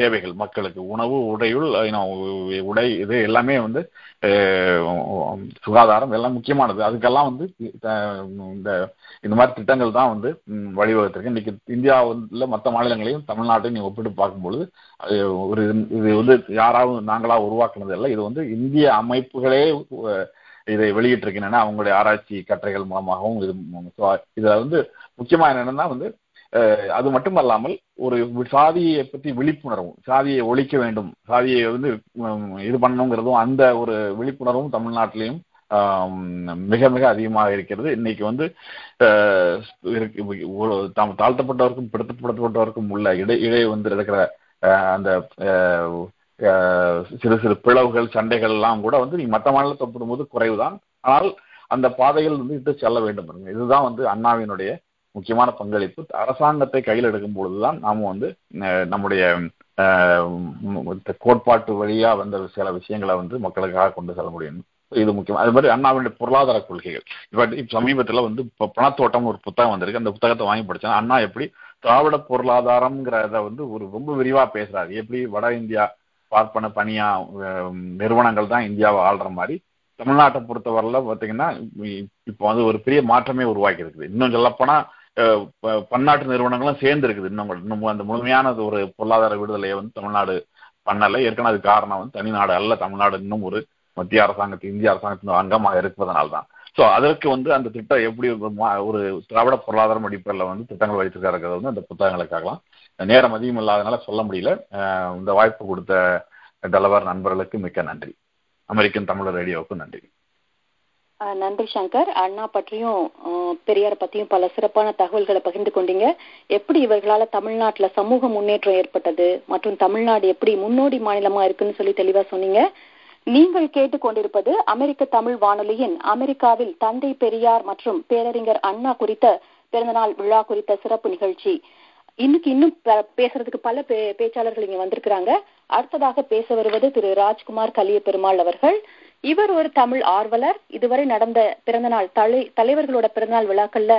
தேவைகள். மக்களுக்கு உணவு உடையுள் உடை இது எல்லாமே வந்து சுகாதாரம் எல்லாம் முக்கியமானது. அதுக்கெல்லாம் வந்து இந்த இந்த மாதிரி திட்டங்கள் தான் வந்து வழிவகுத்திருக்கு. இன்னைக்கு இந்தியாவில் மற்ற மாநிலங்களையும் தமிழ்நாட்டையும் நீ ஒப்பிட்டு பார்க்கும்பொழுது அது ஒரு இது வந்து யாராவது நாங்களா உருவாக்குனது இல்லை இது வந்து இந்திய அமைப்புகளே இதை வெளியிட்டிருக்கின்றன அவங்களுடைய ஆராய்ச்சி கட்டுரைகள் மூலமாகவும் இது இதுல வந்து முக்கியமா என்னன்னா வந்து அது மட்டுமல்லாமல் ஒரு சாதியை பற்றி விழிப்புணர்வும் சாதியை ஒழிக்க வேண்டும் சாதியை வந்து இது பண்ணணுங்கிறதும் அந்த ஒரு விழிப்புணர்வும் தமிழ்நாட்டிலையும் மிக மிக அதிகமாக இருக்கிறது. இன்னைக்கு வந்து தாழ்த்தப்பட்டவருக்கும் பிடுத்தப்படுத்தப்பட்டவருக்கும் உள்ள இடை இடை வந்து இருக்கிற அந்த சிறு சிறு பிளவுகள் சண்டைகள் எல்லாம் கூட வந்து நீ மற்ற மாநிலத்தை ஒப்பிடும்போது குறைவுதான். ஆனால் அந்த பாதையில் வந்து இட்டு செல்ல வேண்டும் இதுதான் வந்து அண்ணாவினுடைய முக்கியமான பங்களிப்பு. அரசாங்கத்தை கையில் எடுக்கும் பொழுதுதான் நாம வந்து நம்முடைய கோட்பாட்டு வழியா வந்த சில விஷயங்களை வந்து மக்களுக்காக கொண்டு செல்ல முடியும். இது முக்கியம். அது மாதிரி அண்ணாவினுடைய பொருளாதார கொள்கைகள். இப்ப சமீபத்துல வந்து பணத்தோட்டம் ஒரு புத்தகம் வந்திருக்கு. அந்த புத்தகத்தை வாங்கி படிச்சேன். அண்ணா எப்படி திராவிட பொருளாதாரம்ங்கிறத வந்து ஒரு ரொம்ப விரிவா பேசுறாரு. எப்படி வட இந்தியா பார்ப்பன பணியா நிறுவனங்கள் தான் இந்தியாவை ஆள்ற மாதிரி. தமிழ்நாட்டை பொறுத்தவரையில பார்த்தீங்கன்னா இப்போ வந்து ஒரு பெரிய மாற்றமே உருவாக்கி இருக்குது இன்னும் சொல்லப்போனா பன்னாட்டு நிறுவனங்களும் சேர்ந்து இருக்குது. இன்னும் இன்னும் அந்த முழுமையான ஒரு பொருளாதார விடுதலையை வந்து தமிழ்நாடு பண்ணலை. ஏற்கனவே அது காரணம் வந்து தனிநாடு அல்ல. தமிழ்நாடு இன்னும் ஒரு மத்திய அரசாங்கத்தின் இந்திய அரசாங்கத்தின் அங்கமாக இருப்பதனால தான் ஸோ அதற்கு வந்து அந்த திட்டம் எப்படி ஒரு திராவிட பொருளாதாரம் அடிப்படையில் வந்து திட்டங்கள் வைத்திருக்காருங்கிறது வந்து அந்த புத்தகங்களை கேட்கலாம் நேரம் அதிகம் இல்லாதனால சொல்ல முடியல. இந்த வாய்ப்பு கொடுத்த தலைவர் நண்பர்களுக்கு மிக்க நன்றி. அமெரிக்கன் தமிழர் ரேடியோவுக்கு நன்றி. நன்றி சங்கர். அண்ணா பற்றியும் பெரியார் பத்தியும் பல சிறப்பான தகவல்களை பகிர்ந்து கொண்டீங்க. எப்படி இவர்களால தமிழ்நாட்டுல சமூக முன்னேற்றம் ஏற்பட்டது? மற்றும் தமிழ்நாடு எப்படி முன்னோடி மாநிலமா இருக்குன்னு சொல்லி தெளிவா சொன்னீங்க. நீங்கள் கேட்டுக்கொண்டிருப்பது அமெரிக்க தமிழ் வானொலியின் அமெரிக்காவில் தந்தை பெரியார் மற்றும் பேரறிஞர் அண்ணா குறித்த பிறந்தநாள் விழா குறித்த சிறப்பு நிகழ்ச்சி. இன்னைக்கு இன்னும் பேசுறதுக்கு பல பேச்சாளர்கள் இங்க வந்திருக்கிறாங்க. அடுத்ததாக பேச வருவது திரு ராஜ்குமார் கலிய பெருமாள் அவர்கள். இவர் ஒரு தமிழ் ஆர்வலர். இதுவரை நடந்த பிறந்தநாள் தலை தலைவர்களோட பிறந்தநாள் விழாக்கள்ல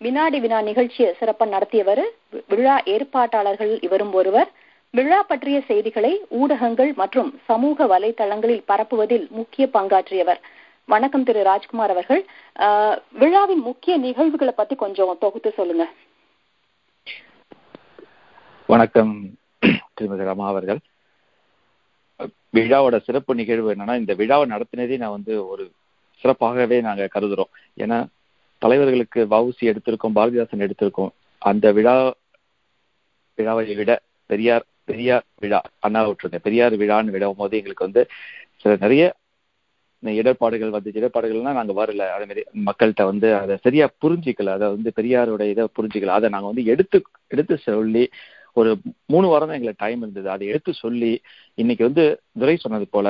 வினாடி வினா நிகழ்ச்சியை சிறப்பாக நடத்தியவர். விழா ஏற்பாட்டாளர்கள் இவரும் ஒருவர். விழா பற்றிய செய்திகளை ஊடகங்கள் மற்றும் சமூக வலைதளங்களில் பரப்புவதில் முக்கிய பங்காற்றியவர். வணக்கம் திரு ராஜ்குமார் அவர்கள். விழாவின் முக்கிய நிகழ்வுகளை பத்தி கொஞ்சம் தொகுத்து சொல்லுங்க. வணக்கம் திருமதி ரமா அவர்கள். விழாவோட சிறப்பு நிகழ்வு என்னன்னா இந்த விழாவை நடத்தினதே நான் வந்து ஒரு சிறப்பாகவே நாங்க கருதுறோம். ஏன்னா தலைவர்களுக்கு வவுசி எடுத்திருக்கோம் பாரதிதாசன் எடுத்திருக்கோம். அந்த விழா விழாவை விட பெரியார் பெரியார் விழா அண்ணா விட்டுருங்க பெரியார் விழான்னு விடும் போது எங்களுக்கு வந்து சில நிறைய இடர்பாடுகள் வந்து இடர்பாடுகள்னா நாங்க வரல. அதே மாதிரி மக்கள்கிட்ட வந்து அதை சரியா புரிஞ்சிக்கல. அதை வந்து பெரியாரோட இதை புரிஞ்சிக்கல. அதை நாங்க வந்து எடுத்து எடுத்து சொல்லி ஒரு மூணு வாரம் தான் எங்களுக்கு டைம் இருந்தது. அதை எடுத்து சொல்லி இன்னைக்கு வந்து துரை சொன்னது போல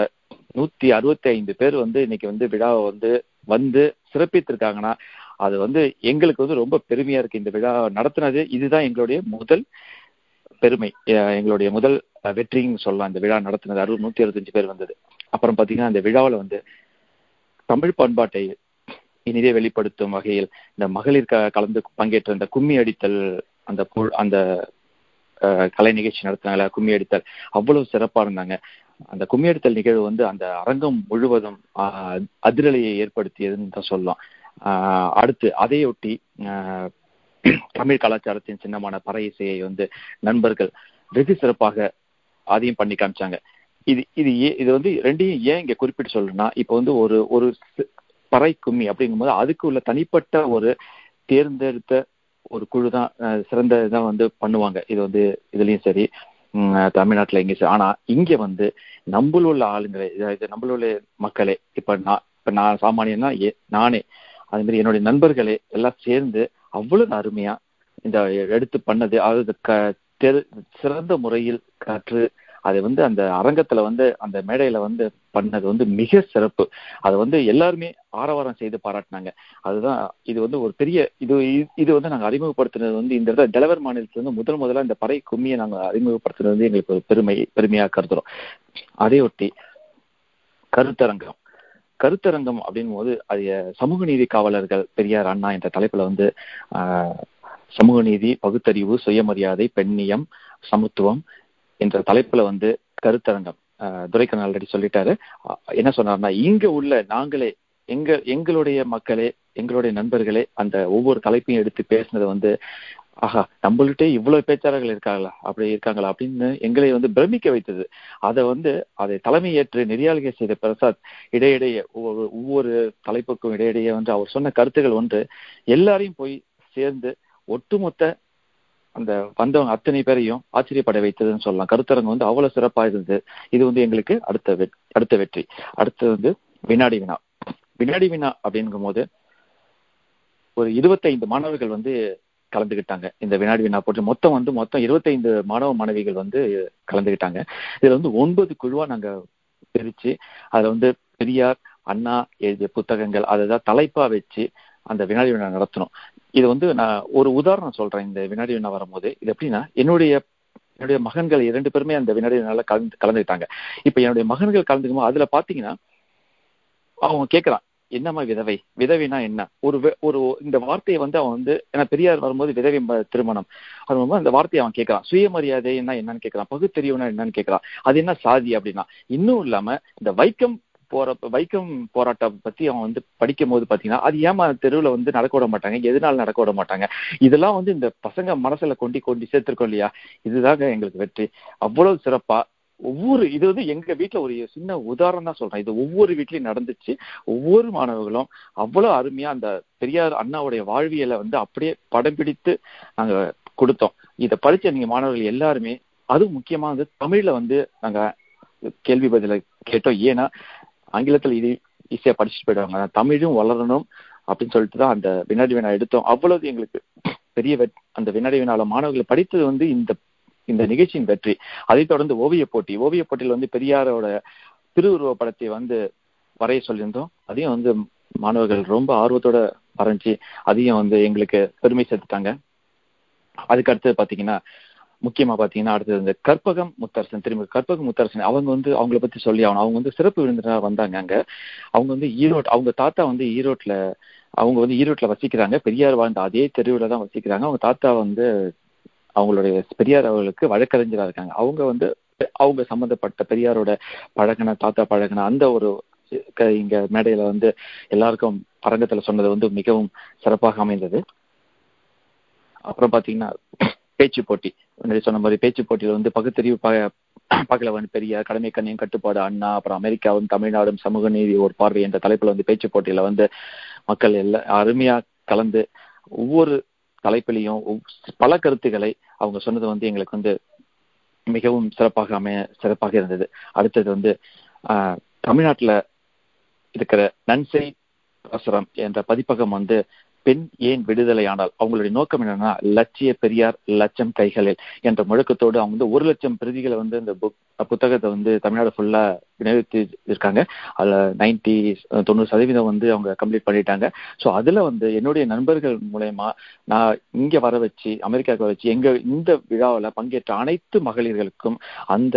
நூத்தி அறுபத்தி ஐந்து பேர் வந்து இன்னைக்கு வந்து விழாவை வந்து வந்து சிறப்பித்திருக்காங்கன்னா அது வந்து எங்களுக்கு வந்து ரொம்ப பெருமையா இருக்கு. இந்த விழா நடத்தினது இதுதான் எங்களுடைய முதல் பெருமை. எங்களுடைய முதல் வெற்றின்னு சொல்லலாம். இந்த விழா நடத்தினது அறுபது நூத்தி அறுபத்தஞ்சு பேர் வந்தது. அப்புறம் பாத்தீங்கன்னா அந்த விழாவில் வந்து தமிழ் பண்பாட்டை இனிதே வெளிப்படுத்தும் வகையில் இந்த மகளிர் க- கலந்து பங்கேற்ற இந்த கும்மி அடித்தல் அந்த அந்த கலை நிகழ்ச்சி நடத்தினால கும்மி அடித்தல் அவ்வளவு சிறப்பா இருந்தாங்க. அந்த கும்மி அடித்தல் நிகழ்வு வந்து அந்த அரங்கம் முழுவதும் அதிரலையை ஏற்படுத்தியதுன்னு தான் சொல்லலாம். அடுத்து அதையொட்டி தமிழ் கலாச்சாரத்தின் சின்னமான பறை இசையை வந்து நண்பர்கள் வெகு சிறப்பாக அதையும் பண்ணி காமிச்சாங்க. இது இது ஏ- இது வந்து ரெண்டையும் ஏன் இங்க குறிப்பிட்டு சொல்லணும்னா இப்போ வந்து ஒரு ஒரு பறை கும்மி அப்படிங்கும்போது அதுக்கு உள்ள தனிப்பட்ட ஒரு தேர்ந்தெடுத்த ஒரு குழு தான் சிறந்த இதான் வந்து பண்ணுவாங்க. இது வந்து இதுலயும் சரி தமிழ்நாட்டில் தமிழ்நாட்டுல எங்கேயும் சரி. ஆனா இங்க வந்து நம்மள உள்ள ஆளுங்களே இது- இது நம்மள உள்ள மக்களே இப்ப நான் இப்ப நான் சாமானியன்னா ஏ- நானே அதே மாதிரி என்னுடைய நண்பர்களே எல்லாம் சேர்ந்து அவ்வளவு அருமையா இந்த எடுத்து பண்ணது. அதாவது க- தெரு- சிறந்த முறையில் கற்று அதை வந்து அந்த அரங்கத்துல வந்து அந்த மேடையில வந்து பண்ணது வந்து மிக சிறப்பு. அதை வந்து எல்லாருமே ஆரவாரம் செய்து பாராட்டினாங்க. அதுதான் இது வந்து ஒரு பெரிய இது இது வந்து நாங்க அறிமுகப்படுத்தினது வந்து இந்த இடத்துல டெலவர் மாநிலத்துல வந்து முதல் முதல்ல இந்த பறை கும்மியை நாங்க அறிமுகப்படுத்தினது வந்து எங்களுக்கு ஒரு பெருமை பெருமையா கருதுறோம். அதையொட்டி கருத்தரங்கம். கருத்தரங்கம் அப்படின் போது அது சமூக நீதி காவலர்கள் பெரியார் அண்ணா என்ற தலைப்புல வந்து சமூக நீதி பகுத்தறிவு சுயமரியாதை பெண்ணியம் சமத்துவம் என்ற தலைப்புல வந்து கருத்தரங்கம் ஆஹ், துரைக்கண்ணன் ஆல்ரெடி சொல்லிட்டாரு. என்ன சொன்னார்னா இங்க உள்ள நாங்களே எங்க எங்களுடைய மக்களே எங்களுடைய நண்பர்களே அந்த ஒவ்வொரு தலைப்பையும் எடுத்து பேசினது வந்து ஆஹா நம்மள்கிட்ட இவ்வளவு பேச்சாளர்கள் இருக்காங்களா? அப்படி இருக்காங்களா? அப்படின்னு எங்களை வந்து பிரமிக்க வைத்தது. அதை வந்து அதை தலைமை ஏற்று நெறியாளுகை செய்த பிரசாத் இடையிடையே ஒவ்வொரு ஒவ்வொரு தலைப்புக்கும் இடையிடையே வந்து அவர் சொன்ன கருத்துக்கள் ஒன்று எல்லாரையும் போய் சேர்ந்து ஒட்டுமொத்த அந்த வந்தவங்க அத்தனை பேரையும் ஆச்சரியப்பட வைத்ததுன்னு சொல்லலாம். கருத்தரங்கு வந்து அவ்வளவு சிறப்பா இருந்தது. இது வந்து எங்களுக்கு அடுத்த வெ- அடுத்த வெற்றி. அடுத்து வந்து வினாடி வினா. வினாடி வினா அப்படிங்கும் போது ஒரு இருபத்தைந்து மாணவர்கள் வந்து கலந்துக்கிட்டாங்க இந்த வினாடி வினா போட்டு மொத்தம் வந்து மொத்தம் இருபத்தைந்து மாணவ மாணவிகள் வந்து கலந்துக்கிட்டாங்க இதுல வந்து ஒன்பது குழுவா நாங்க பிரிச்சு அதுல வந்து பெரியார் அண்ணா எழுதிய புத்தகங்கள் அதை தலைப்பா வச்சு அந்த வினாடி வினா நடத்தணும். இது வந்து நான் ஒரு உதாரணம் சொல்றேன். இந்த வினாடி வினா வரும்போது இது எப்படின்னா என்னுடைய என்னுடைய மகன்கள் இரண்டு பேருமே அந்த வினாடி வினால கலந்து கலந்துக்கிட்டாங்க இப்ப என்னுடைய மகன்கள் கலந்துக்கும் அதுல பாத்தீங்கன்னா அவங்க கேட்கலாம் என்னம்மா விதவை? விதவைனா என்ன? ஒரு ஒரு இந்த வார்த்தையை வந்து அவன் வந்து ஏன்னா பெரியார் வரும்போது விதவை திருமணம். அது வரும்போது அந்த வார்த்தையை அவன் கேட்கறான். சுயமரியாதை என்ன என்னன்னு கேட்கறான். பகுத்தறிவுனா என்னன்னு கேட்கறான். அது என்ன சாதி அப்படின்னா இன்னும் இல்லாம இந்த வைக்கம் போற வைக்கம் போராட்டம் பத்தி அவன் வந்து படிக்கும் போது பாத்தீங்கன்னா அது ஏமா தெருவுல வந்து நடக்க விட மாட்டாங்க? எதனால நடக்க விட மாட்டாங்க? இதெல்லாம் வந்து இந்த பசங்க மனசுல கொண்டு கொண்டு சேர்த்திருக்கோம் இல்லையா? இதுதாங்க எங்களுக்கு வெற்றி. அவ்வளவு சிறப்பா ஒவ்வொரு இது வந்து எங்க வீட்டில் ஒரு சின்ன உதாரணம் தான் சொல்றேன். இது ஒவ்வொரு வீட்லயும் நடந்துச்சு. ஒவ்வொரு மாணவர்களும் அவ்வளவு அருமையா அந்த பெரியார் அண்ணாவுடைய வாழ்வியலை வந்து அப்படியே படம் பிடித்து நாங்க கொடுத்தோம். இதை படிச்ச நீங்க மாணவர்கள் எல்லாருமே அதுவும் முக்கியமா வந்து தமிழ்ல வந்து நாங்க கேள்வி பதில கேட்டோம். ஏன்னா ஆங்கிலத்துல இது ஈஸியா படிச்சுட்டு போயிடுவாங்க. தமிழும் வளரணும் அப்படின்னு சொல்லிட்டு தான் அந்த வினாடி வினா எடுத்தோம். அவ்வளவு எங்களுக்கு பெரிய வெட் அந்த வினாடி வினால மாணவர்கள் படித்தது வந்து இந்த இந்த நிகழ்ச்சியின் வெற்றி. அதைத் தொடர்ந்து ஓவிய போட்டி. ஓவிய போட்டியில் வந்து பெரியாரோட திருவுருவ படத்தை வந்து வரைய சொல்லியிருந்தோம். அதையும் வந்து மாணவர்கள் ரொம்ப ஆர்வத்தோட வரைஞ்சி அதையும் வந்து எங்களுக்கு பெருமை சேர்த்துட்டாங்க. அதுக்கு அடுத்தது பாத்தீங்கன்னா முக்கியமா பாத்தீங்கன்னா அடுத்தது இந்த கற்பகம் முத்தரசன் திரும்ப கற்பகம் முத்தரசன் அவங்க வந்து அவங்கள பத்தி சொல்லி ஆகணும். அவங்க வந்து சிறப்பு விருந்தினராக வந்தாங்க அங்க. அவங்க வந்து ஈரோட் அவங்க தாத்தா வந்து ஈரோட்ல அவங்க வந்து ஈரோட்ல வசிக்கிறாங்க. பெரியார் வாழ்ந்த அதே தெருவில் தான் வசிக்கிறாங்க. அவங்க தாத்தா வந்து அவங்களுடைய பெரியார் அவர்களுக்கு வழக்கறிஞராக இருக்காங்க. அவங்க வந்து அவங்க சம்பந்தப்பட்ட பெரியாரோட பழகின தாத்தா பழகின அந்த ஒரு க- இங்க மேடையில வந்து எல்லாருக்கும் அரங்கத்துல சொன்னது வந்து மிகவும் சிறப்பாக அமைந்தது. அப்புறம் பாத்தீங்கன்னா பேச்சு போட்டி. முன்னாடி சொன்ன மாதிரி பேச்சு போட்டியில வந்து பகுத்தறிவு பகலவன் பெரியார் கடமை கண்ணியம் கட்டுப்பாடு அண்ணா அப்புறம் அமெரிக்காவும் தமிழ்நாடும் சமூக நீதி ஒரு பார்வை என்ற தலைப்புல வந்து பேச்சு போட்டியில வந்து மக்கள் எல்லாம் அருமையா கலந்து ஒவ்வொரு தலைப்பிலையும் பல கருத்துக்களை அவங்க சொன்னது வந்து எங்களுக்கு வந்து மிகவும் சிறப்பாக அமைய சிறப்பாக இருந்தது. அடுத்தது வந்து ஆஹ், தமிழ்நாட்டுல இருக்கிற நன்சை பிரசுரம் என்ற பதிப்பகம் வந்து பெண் ஏன் விடுதலையானால் அவங்களுடைய நோக்கம் என்னன்னா லட்சிய பெரியார் லட்சம் கைகளில் என்ற முழக்கத்தோடு அவங்க வந்து ஒரு லட்சம் பிரதிகளை வந்து இந்த புக் புத்தகத்தை வந்து தமிழ்நாடு ஃபுல்லா விநியோகித்து இருக்காங்க. அதுல நைன்டி தொண்ணூறு சதவீதம் வந்து அவங்க கம்ப்ளீட் பண்ணிட்டாங்க. ஸோ அதுல வந்து என்னுடைய நண்பர்கள் மூலயமா நான் இங்க வர வச்சு அமெரிக்காவுக்கு வச்சு எங்க இந்த விழாவில் பங்கேற்ற அனைத்து மகளிர்களுக்கும் அந்த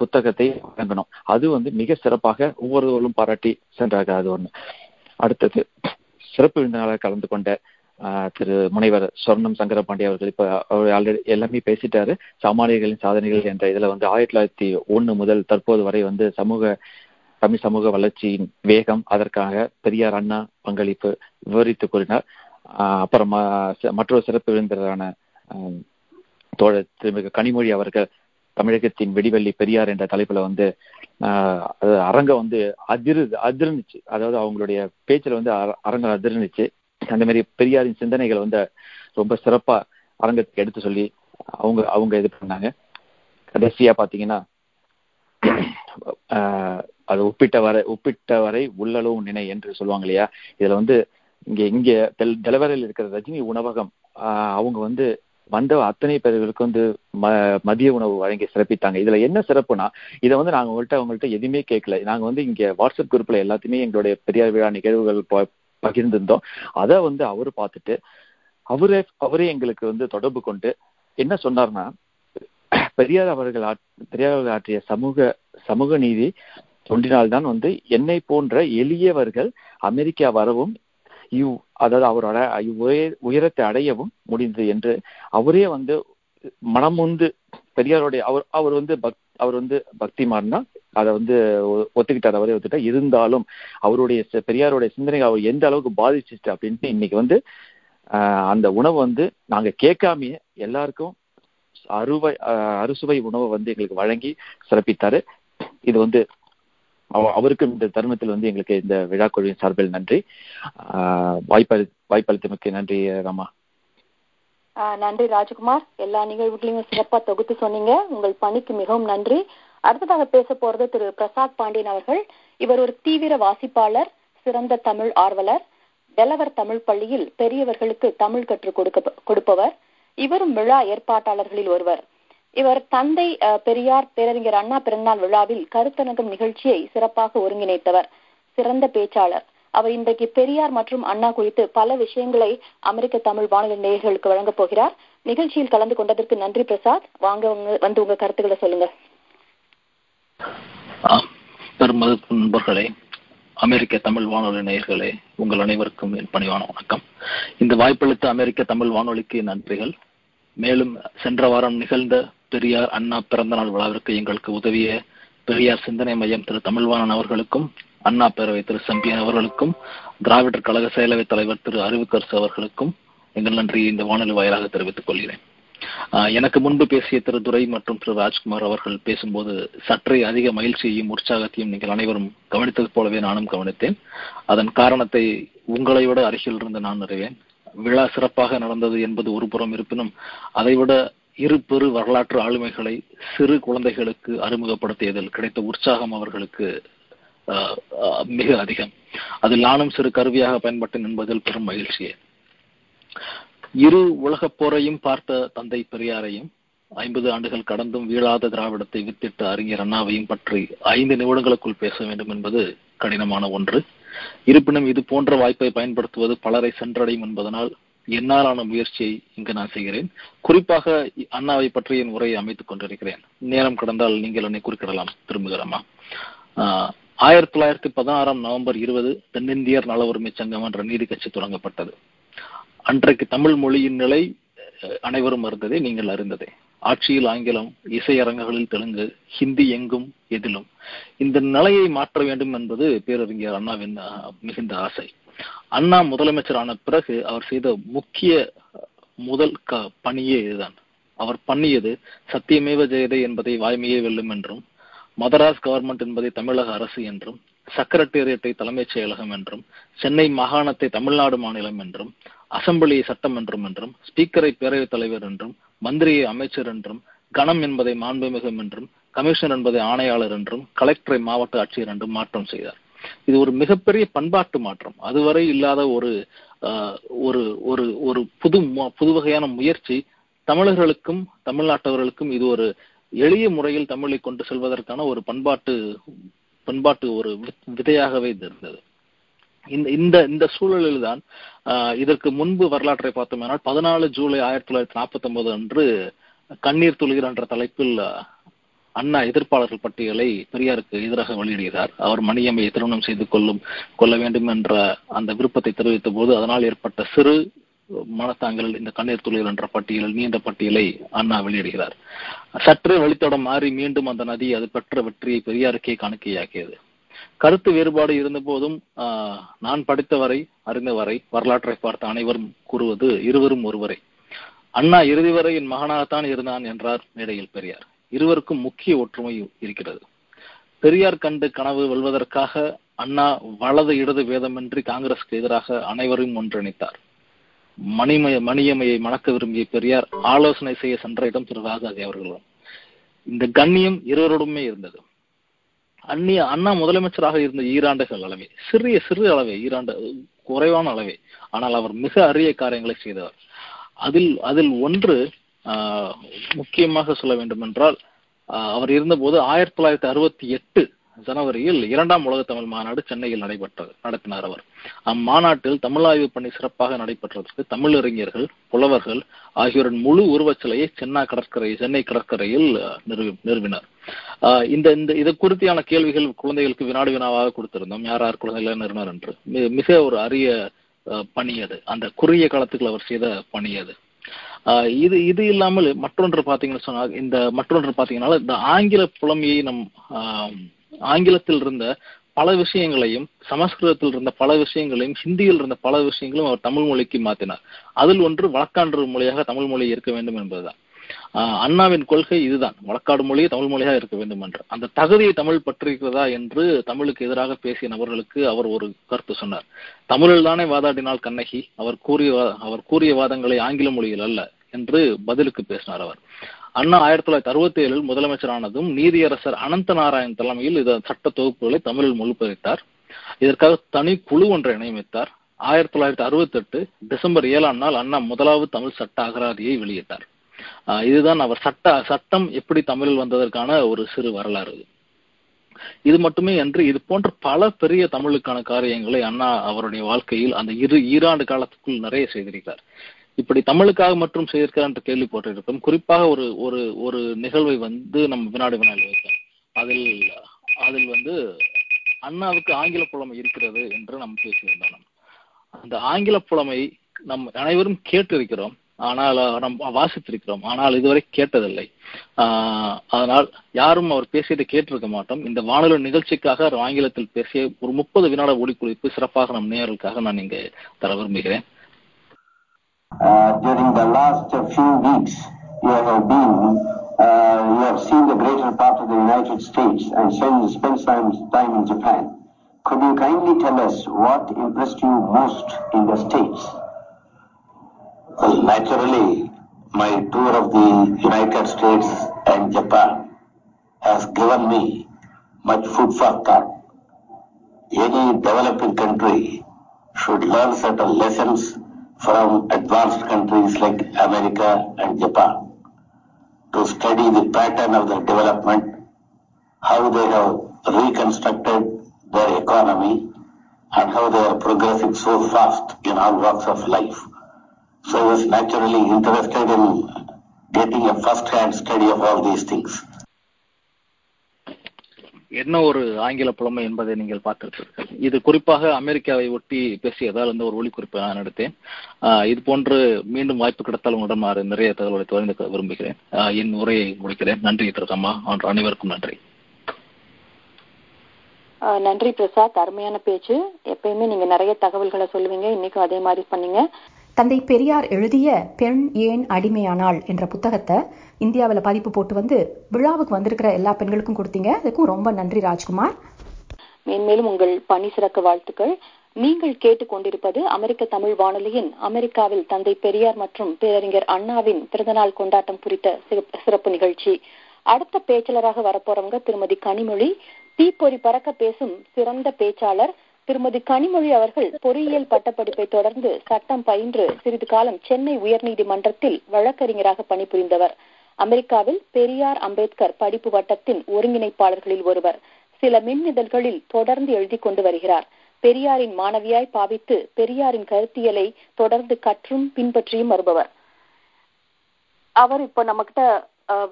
புத்தகத்தை வழங்கணும். அது வந்து மிக சிறப்பாக ஒவ்வொருவரும் பாராட்டி சென்றாக அது ஒண்ணு. அடுத்தது சிறப்பு விருந்தினராக கலந்து கொண்ட திரு முனைவர் சொர்ணம் சங்கரபாண்டி அவர்கள் இப்ப அவர் ஆல்ரெடி எல்லாமே பேசிட்டாரு. சாமானியர்களின் சாதனைகள் என்ற இதுல வந்து ஆயிரத்தி தொள்ளாயிரத்தி ஒன்று முதல் தற்போது வரை வந்து சமூக தமிழ் சமூக வளர்ச்சியின் வேகம் அதற்காக பெரியார் அண்ணா பங்களிப்பு விவரித்து கூறினார். அப்புறம் மற்றொரு சிறப்பு விருந்தினரான தோழர் திருமிகு கனிமொழி அவர்கள் தமிழகத்தின் வெடிவெள்ளி பெரியார் என்ற தலைப்புல வந்து அரங்கம் வந்து அதிரு அதிர்ந்துச்சு. அதாவது அவங்களுடைய பேச்சில் வந்து அரங்கம் அதிர்ந்துச்சு. அந்த மாதிரி பெரியாரின் சிந்தனைகள் வந்து ரொம்ப சிறப்பா அரங்கத்துக்கு எடுத்து சொல்லி அவங்க அவங்க இது பண்ணாங்க. கடைசியா பாத்தீங்கன்னா அது ஒப்பிட்ட வரை ஒப்பிட்ட வரை உள்ளளவும் நினை என்று சொல்லுவாங்க இல்லையா? இதுல வந்து இங்க இங்க டெலவரில் இருக்கிற ரஜினி உணவகம் அவங்க வந்து வந்த அத்தனை பேர்களுக்கு வந்து ம மதிய உணவு வழங்கி சிறப்பித்தாங்க. இதுல என்ன சிறப்புனா இதை வந்து நாங்க உங்கள்கிட்ட அவங்கள்ட்ட எதுவுமே கேட்கல. நாங்க வந்து இங்க வாட்ஸ்அப் குரூப்ல எல்லாத்தையுமே எங்களுடைய பெரியார் விழா நிகழ்வுகள் பகிர்ந்திருந்தோம். அதை வந்து அவரு பார்த்துட்டு அவரே அவரே எங்களுக்கு வந்து தொடர்பு கொண்டு என்ன சொன்னார்னா பெரியார் அவர்கள் பெரியார் அவர்கள் ஆற்றிய சமூக சமூக நீதி தொண்டினால்தான் வந்து என்னை போன்ற எளியவர்கள் அமெரிக்கா வரவும் இவ் அதாவது அவரோட உயரத்தை அடையவும் முடிந்தது என்று அவரே வந்து மனமுந்து பெரியாருடைய அவர் அவர் வந்து பக் அவர் வந்து பக்திமார்னா அதை வந்து ஒத்துக்கிட்டார் அவரே ஒத்துக்கிட்டார். இருந்தாலும் அவருடைய பெரியாருடைய சிந்தனை அவர் எந்த அளவுக்கு பாதிச்சிச்சு அப்படின்ட்டு இன்னைக்கு வந்து அந்த உணவு வந்து நாங்க கேட்காமையே எல்லாருக்கும் அறுவை அறுசுவை உணவை வந்து எங்களுக்கு வழங்கி சிறப்பித்தாரு. இது வந்து அவருக்கும் இந்த தருணத்தில் வந்து எங்களுக்கு இந்த விழா குழுவின் சார்பில் நன்றி. வாய்ப்பளி வாய்ப்பளித்தமைக்கு நன்றி ராமா. நன்றி ராஜ்குமார். எல்லா நிகழ்வுகளையும் சிறப்பா தொகுத்து சொன்னீங்க. உங்கள் பணிக்கு மிகவும் நன்றி. அடுத்ததாக பேச போறது திரு பிரசாத் பாண்டியன் அவர்கள். இவர் ஒரு தீவிர வாசிப்பாளர் சிறந்த தமிழ் ஆர்வலர் டெலவர் தமிழ் பள்ளியில் பெரியவர்களுக்கு தமிழ் கற்றுக் கொடுக்க கொடுப்பவர். இவரும் விழா ஏற்பாட்டாளர்களில் ஒருவர். இவர் தந்தை பெரியார் பேரறிஞர் அண்ணா பிறந்தநாள் விழாவில் கருத்தரங்கம் நிகழ்ச்சியை சிறப்பாக ஒருங்கிணைத்தவர். சிறந்த பேச்சாளர். அவர் இன்றைக்கு பெரியார் மற்றும் அண்ணா குறித்து பல விஷயங்களை அமெரிக்க தமிழ் வானொலி நேயர்களுக்கு வழங்கப் போகிறார். நிகழ்ச்சியில் கலந்து கொண்டதற்கு நன்றி பிரசாத். வாங்க உங்க வந்து உங்க கருத்துக்களை சொல்லுங்க. நண்பர்களே அமெரிக்க தமிழ் வானொலி நேயர்களே உங்கள் அனைவருக்கும் என் பணிவான வணக்கம். இந்த வாய்ப்பளித்த அமெரிக்க தமிழ் வானொலிக்கு நன்றிகள். மேலும் சென்ற வாரம் நிகழ்ந்த பெரியார் அண்ணா பிறந்தநாள் விழாவிற்கு எங்களுக்கு உதவிய பெரியார் சிந்தனை மையம் திரு தமிழ்வாணன் அவர்களுக்கும் அண்ணா பேரவை திரு சம்பியன் அவர்களுக்கும் திராவிடர் கழக செயலவை தலைவர் திரு அறிவுக்கரசு அவர்களுக்கும் எங்கள் நன்றியை இந்த வானொலி வாயிலாக தெரிவித்துக் கொள்கிறேன். எனக்கு முன்பு பேசிய திரு துரை மற்றும் திரு ராஜ்குமார் அவர்கள் பேசும்போது சற்றே அதிக மகிழ்ச்சியையும் உற்சாகத்தையும் நீங்கள் அனைவரும் கவனித்தது போலவே நானும் கவனித்தேன். அதன் காரணத்தை உங்களை விட அருகில் இருந்து நான் அறிவேன். விழா சிறப்பாக நடந்தது என்பது ஒரு புறம் இருப்பினும் அதைவிட இரு பெரு வரலாற்று ஆளுமைகளை சிறு குழந்தைகளுக்கு அறிமுகப்படுத்தியதில் கிடைத்த உற்சாகம் அவர்களுக்கு மிக அதிகம். அதில் நானும் சிறு கருவியாக பயன்பட்டேன் என்பதில் பெரும் மகிழ்ச்சியே. இரு உலகப் போரையும் பார்த்த தந்தை பெரியாரையும் ஐம்பது ஆண்டுகள் கடந்தும் வீழாத திராவிடத்தை வித்திட்ட அறிஞர் அண்ணாவையும் பற்றி ஐந்து நிமிடங்களுக்குள் பேச வேண்டும் என்பது கடினமான ஒன்று. இருப்பினும் இது போன்ற வாய்ப்பை பயன்படுத்துவது பலரை சென்றடையும் என்பதனால் என்னாலான முயற்சியை இங்கு நான் செய்கிறேன். குறிப்பாக அண்ணாவை பற்றி என் உரையை அமைத்துக் கொண்டிருக்கிறேன். நேரம் கடந்தால் நீங்கள் என்னை குறிப்பிடலாம் திரும்புகிறமா ஆயிரத்தி தொள்ளாயிரத்தி பதினாறாம் நவம்பர் இருபது தென்னிந்தியர் நல உரிமை சங்கம் என்ற நீதி கட்சி தொடங்கப்பட்டது. அன்றைக்கு தமிழ் மொழியின் நிலை அனைவரும் அறிந்ததே நீங்கள் அறிந்ததே. ஆட்சியில் ஆங்கிலம் இசையரங்குகளில் தெலுங்கு ஹிந்தி எங்கும் எதிலும். இந்த நிலையை மாற்ற வேண்டும் என்பது பேரறிஞர் அண்ணாவின் மிகுந்த ஆசை. அண்ணா முதலமைச்சரான பிறகு அவர் செய்த முக்கிய முதல் க பணியே இதுதான். அவர் பண்ணியது சத்தியமேவ ஜெயதே என்பதை வாய்மையே வெல்லும் என்றும் மதராஸ் கவர்மெண்ட் என்பதை தமிழக அரசு என்றும் செக்ரட்டேரியட்டை தலைமைச் செயலகம் என்றும் சென்னை மாகாணத்தை தமிழ்நாடு மாநிலம் என்றும் அசம்பிளியை சட்டம் என்றும் என்றும் ஸ்பீக்கரை பேரவைத் தலைவர் என்றும் மந்திரியை அமைச்சர் என்றும் கணம் என்பதை மாண்புமிகம் என்றும் கமிஷனர் என்பதை ஆணையாளர் என்றும் கலெக்டரை மாவட்ட ஆட்சியர் என்றும் மாற்றம் செய்தார். இது ஒரு மிகப்பெரிய பண்பாட்டு மாற்றம். அதுவரை இல்லாத ஒரு ஒரு ஒரு ஒரு புது புது வகையான முயற்சி தமிழர்களுக்கும் தமிழ்நாட்டவர்களுக்கும் இது ஒரு எளிய முறையில் தமிழை கொண்டு செல்வதற்கான ஒரு பண்பாட்டு பண்பாட்டு ஒரு விதையாகவே இது இருந்தது. இந்த இந்த இந்த சூழலில் தான் இதற்கு முன்பு வரலாற்றை பார்த்தோம் பார்த்தோம்னால் பதினாலு ஜூலை ஆயிரத்தி தொள்ளாயிரத்தி நாற்பத்தி ஒன்பது அன்று கண்ணீர் துளிர் என்ற தலைப்பில் அண்ணா எதிர்ப்பாளர்கள் பட்டியலை பெரியாருக்கு எதிராக வெளியிடுகிறார். அவர் மணியம்மையை திருமணம் செய்து கொள்ளும் கொள்ள வேண்டும் என்ற அந்த விருப்பத்தை தெரிவித்த போது அதனால் ஏற்பட்ட சிறு மனத்தாங்கல் இந்த கண்ணீர் துளிகள் என்ற பட்டியலில் நீண்ட பட்டியலை அண்ணா வெளியிடுகிறார். சற்றே வெளித்தடம் மாறி மீண்டும் அந்த நதி அது பெற்ற வெற்றியை பெரியாருக்கே காணிக்கையாக்கியது. கருத்து வேறுபாடு இருந்த போதும் ஆஹ், நான் படித்தவரை அறிந்தவரை வரலாற்றை பார்த்த அனைவரும் கூறுவது இருவரும் ஒருவரை. அண்ணா இறுதி வரை என் மகனாகத்தான் இருந்தான் என்றார் மேடையில் பெரியார். இருவருக்கும் முக்கிய ஒற்றுமை இருக்கிறது. பெரியார் கண்டு கனவு வெல்வதற்காக அண்ணா வலது இடது வேதமின்றி காங்கிரசுக்கு எதிராக அனைவரையும் ஒன்றிணைத்தார். மணிமய மணியமையை மணக்க விரும்பிய பெரியார் ஆலோசனை செய்ய சென்ற இடம் திரு ராஜாஜி அவர்களும் இந்த கண்ணியம் இருவரோடுமே இருந்தது. அந்நிய அண்ணா முதலமைச்சராக இருந்த ஈராண்டுகள் அளவே சிறிய சிறு அளவே ஈராண்டு குறைவான அளவே ஆனால் அவர் மிக அரிய காரியங்களை செய்தவர். அதில் அதில் ஒன்று முக்கியமாக சொல்ல வேண்டுமென்றால் அவர் இருந்தபோது ஆயிரத்தி தொள்ளாயிரத்தி அறுபத்தி எட்டு ஜனவரியில் இரண்டாம் உலக தமிழ் மாநாடு சென்னையில் நடைபெற்றது நடத்தினார் அவர். அம்மாநாட்டில் தமிழாய்வு பணி சிறப்பாக நடைபெற்றதற்கு தமிழறிஞர்கள் புலவர்கள் ஆகியோரின் முழு உருவச்சிலையை சென்னா கடற்கரை சென்னை கடற்கரையில் நிறுவி நிறுவினார். இந்த இந்த இது குறித்தியான கேள்விகள் குழந்தைகளுக்கு வினாடி வினாவாக கொடுத்திருந்தோம். யார் யார் குழந்தைகளை நிறுவனர் என்று. மிக ஒரு அரிய பணி அது. அந்த குறுகிய காலத்துக்குள் அவர் செய்த பணி அது. இது இது இல்லாமல் மற்றொன்று பார்த்தீங்கன்னு சொன்னால் இந்த மற்றொன்று பார்த்தீங்கன்னா இந்த ஆங்கில புலமையை நம் ஆங்கிலத்தில் இருந்த பல விஷயங்களையும் சமஸ்கிருதத்தில் இருந்த பல விஷயங்களையும் ஹிந்தியில் இருந்த பல விஷயங்களும் அவர் தமிழ் மொழிக்கு மாற்றினார். அதில் ஒன்று வழக்கான்று மொழியாக தமிழ் மொழி இருக்க வேண்டும் என்பதுதான். அண்ணாவின் கொள்கை இதுதான். வழக்காடு மொழியே தமிழ் மொழியாக இருக்க வேண்டும் என்று அந்த தகுதியை தமிழ் பற்றிருக்கிறதா என்று தமிழுக்கு எதிராக பேசிய நபர்களுக்கு அவர் ஒரு கருத்து சொன்னார். தமிழில் தானே வாதாடினால் கண்ணகி அவர் கூறிய அவர் கூறிய வாதங்களை ஆங்கில மொழியில் அல்ல என்று பதிலுக்கு பேசினார் அவர். அண்ணா ஆயிரத்தி தொள்ளாயிரத்தி அறுபத்தி ஏழில் முதலமைச்சரானதும் நீதியரசர் அனந்த நாராயண் தலைமையில் இந்த சட்ட தொகுப்புகளை தமிழில் மொழிபெயர்த்தார். இதற்காக தனி குழு ஒன்றை நியமித்தார். ஆயிரத்தி தொள்ளாயிரத்தி அறுபத்தி எட்டு டிசம்பர் ஏழாம் நாள் அண்ணா முதலாவது தமிழ் சட்ட அகராதியை வெளியிட்டார். இதுதான் அவர் சட்ட சட்டம் எப்படி தமிழில் வந்ததற்கான ஒரு சிறு வரலாறு இது. மட்டுமே அன்று இது போன்ற பல பெரிய தமிழுக்கான காரியங்களை அண்ணா அவருடைய வாழ்க்கையில் அந்த இரு ஈராண்டு காலத்துக்குள் நிறைய செய்திருக்கிறார். இப்படி தமிழுக்காக மட்டும் செய்திருக்கிறார் என்று கேள்விப்பட்டிருக்கோம் குறிப்பாக ஒரு ஒரு ஒரு நிகழ்வை வந்து நம்ம வினாடி வினாடி வைக்கிறோம் அதில் அதில் வந்து அண்ணாவுக்கு ஆங்கில புலமை இருக்கிறது என்று நாம் பேசியிருந்தோம். அந்த ஆங்கில புலமை நம் அனைவரும் கேட்டிருக்கிறோம். ஆனால் அஹ், நாம் வாசித்திருக்கிறோம் ஆனால் இதுவரை கேட்டதில்லை ஆஹ், அதனால் யாரும் அவர் பேசியதை கேட்டிருக்க மாட்டோம் இந்த வானொலி நிகழ்ச்சிக்காக அவர் ஆங்கிலத்தில் பேசிய ஒரு முப்பது வினாட ஒளிக்குறிப்பு சிறப்பாக நம் நேயர்களுக்காக நான் இங்கே தர விரும்புகிறேன் Uh, during the last few weeks, you have been, uh, you have seen the greater part of the United States and spent, spent some time in Japan. Could you kindly tell us what impressed you most in the States? Well, naturally, my tour of the United States and Japan has given me much food for thought. Any developing country should learn certain lessons from advanced countries like America and Japan to study the pattern of their development, how they have reconstructed their economy, and how they are progressing so fast in all walks of life. So I was naturally interested in getting a first-hand study of all these things. என்ன ஒரு ஆங்கில புலமை என்பதை நீங்கள் பார்த்திருப்பீர்கள். இது குறிப்பாக அமெரிக்காவை ஒட்டி பேசியதால் இந்த ஒரு ஒளிக்குறிப்பை நான் எடுத்தேன். இது போன்று மீண்டும் வாய்ப்பு கிடைத்தால் உங்களிடம் நிறைய தகவல்களை தொடர்ந்து விரும்புகிறேன். என் உரையை முடிக்கிறேன். நன்றி திருக்கம்மா அனைவருக்கும் நன்றி. ஆஹ் நன்றி பிரசாத். அருமையான பேச்சு. எப்பயுமே நீங்க நிறைய தகவல்களை சொல்லுவீங்க. இன்னைக்கும் அதே மாதிரி பண்ணீங்க. தந்தை பெரியார் எழுதிய பெண் ஏன் அடிமையானாள் என்ற புத்தகத்தை இந்தியாவில் பதிப்பு போட்டு வந்து விழாவுக்கு வந்திருக்கிற எல்லா பெண்களுக்கும் கொடுத்தீங்க. அதுக்கும் ரொம்ப நன்றி ராஜ்குமார். மேன்மேலும் உங்கள் பணி சிறக்க வாழ்த்துக்கள். நீங்கள் கேட்டுக்கொண்டிருப்பது அமெரிக்க தமிழ் வானொலியின் அமெரிக்காவில் தந்தை பெரியார் மற்றும் பேரறிஞர் அண்ணாவின் பிறந்தநாள் கொண்டாட்டம் குறித்த சிறப்பு- சிறப்பு நிகழ்ச்சி. அடுத்த பேச்சாளராக வரப்போறவங்க திருமதி கனிமொழி. தீப்பொறி பறக்க பேசும் சிறந்த பேச்சாளர் திருமதி கனிமொழி அவர்கள் பொறியியல் பட்டப்படிப்பை தொடர்ந்து சட்டம் பயின்று சிறிது காலம் சென்னை உயர்நீதிமன்றத்தில் வழக்கறிஞராக பணிபுரிந்தவர். அமெரிக்காவில் பெரியார் அம்பேத்கர் படிப்பு வட்டத்தின் ஒருங்கிணைப்பாளர்களில் ஒருவர். சில மின்னிதழ்களில் தொடர்ந்து எழுதி கொண்டு வருகிறார். பெரியாரின் மாணவியாய் பாவித்து பெரியாரின் கருத்தியலை தொடர்ந்து கற்றும் பின்பற்றியும் வருபவர். அவர் இப்ப நம்ம கிட்ட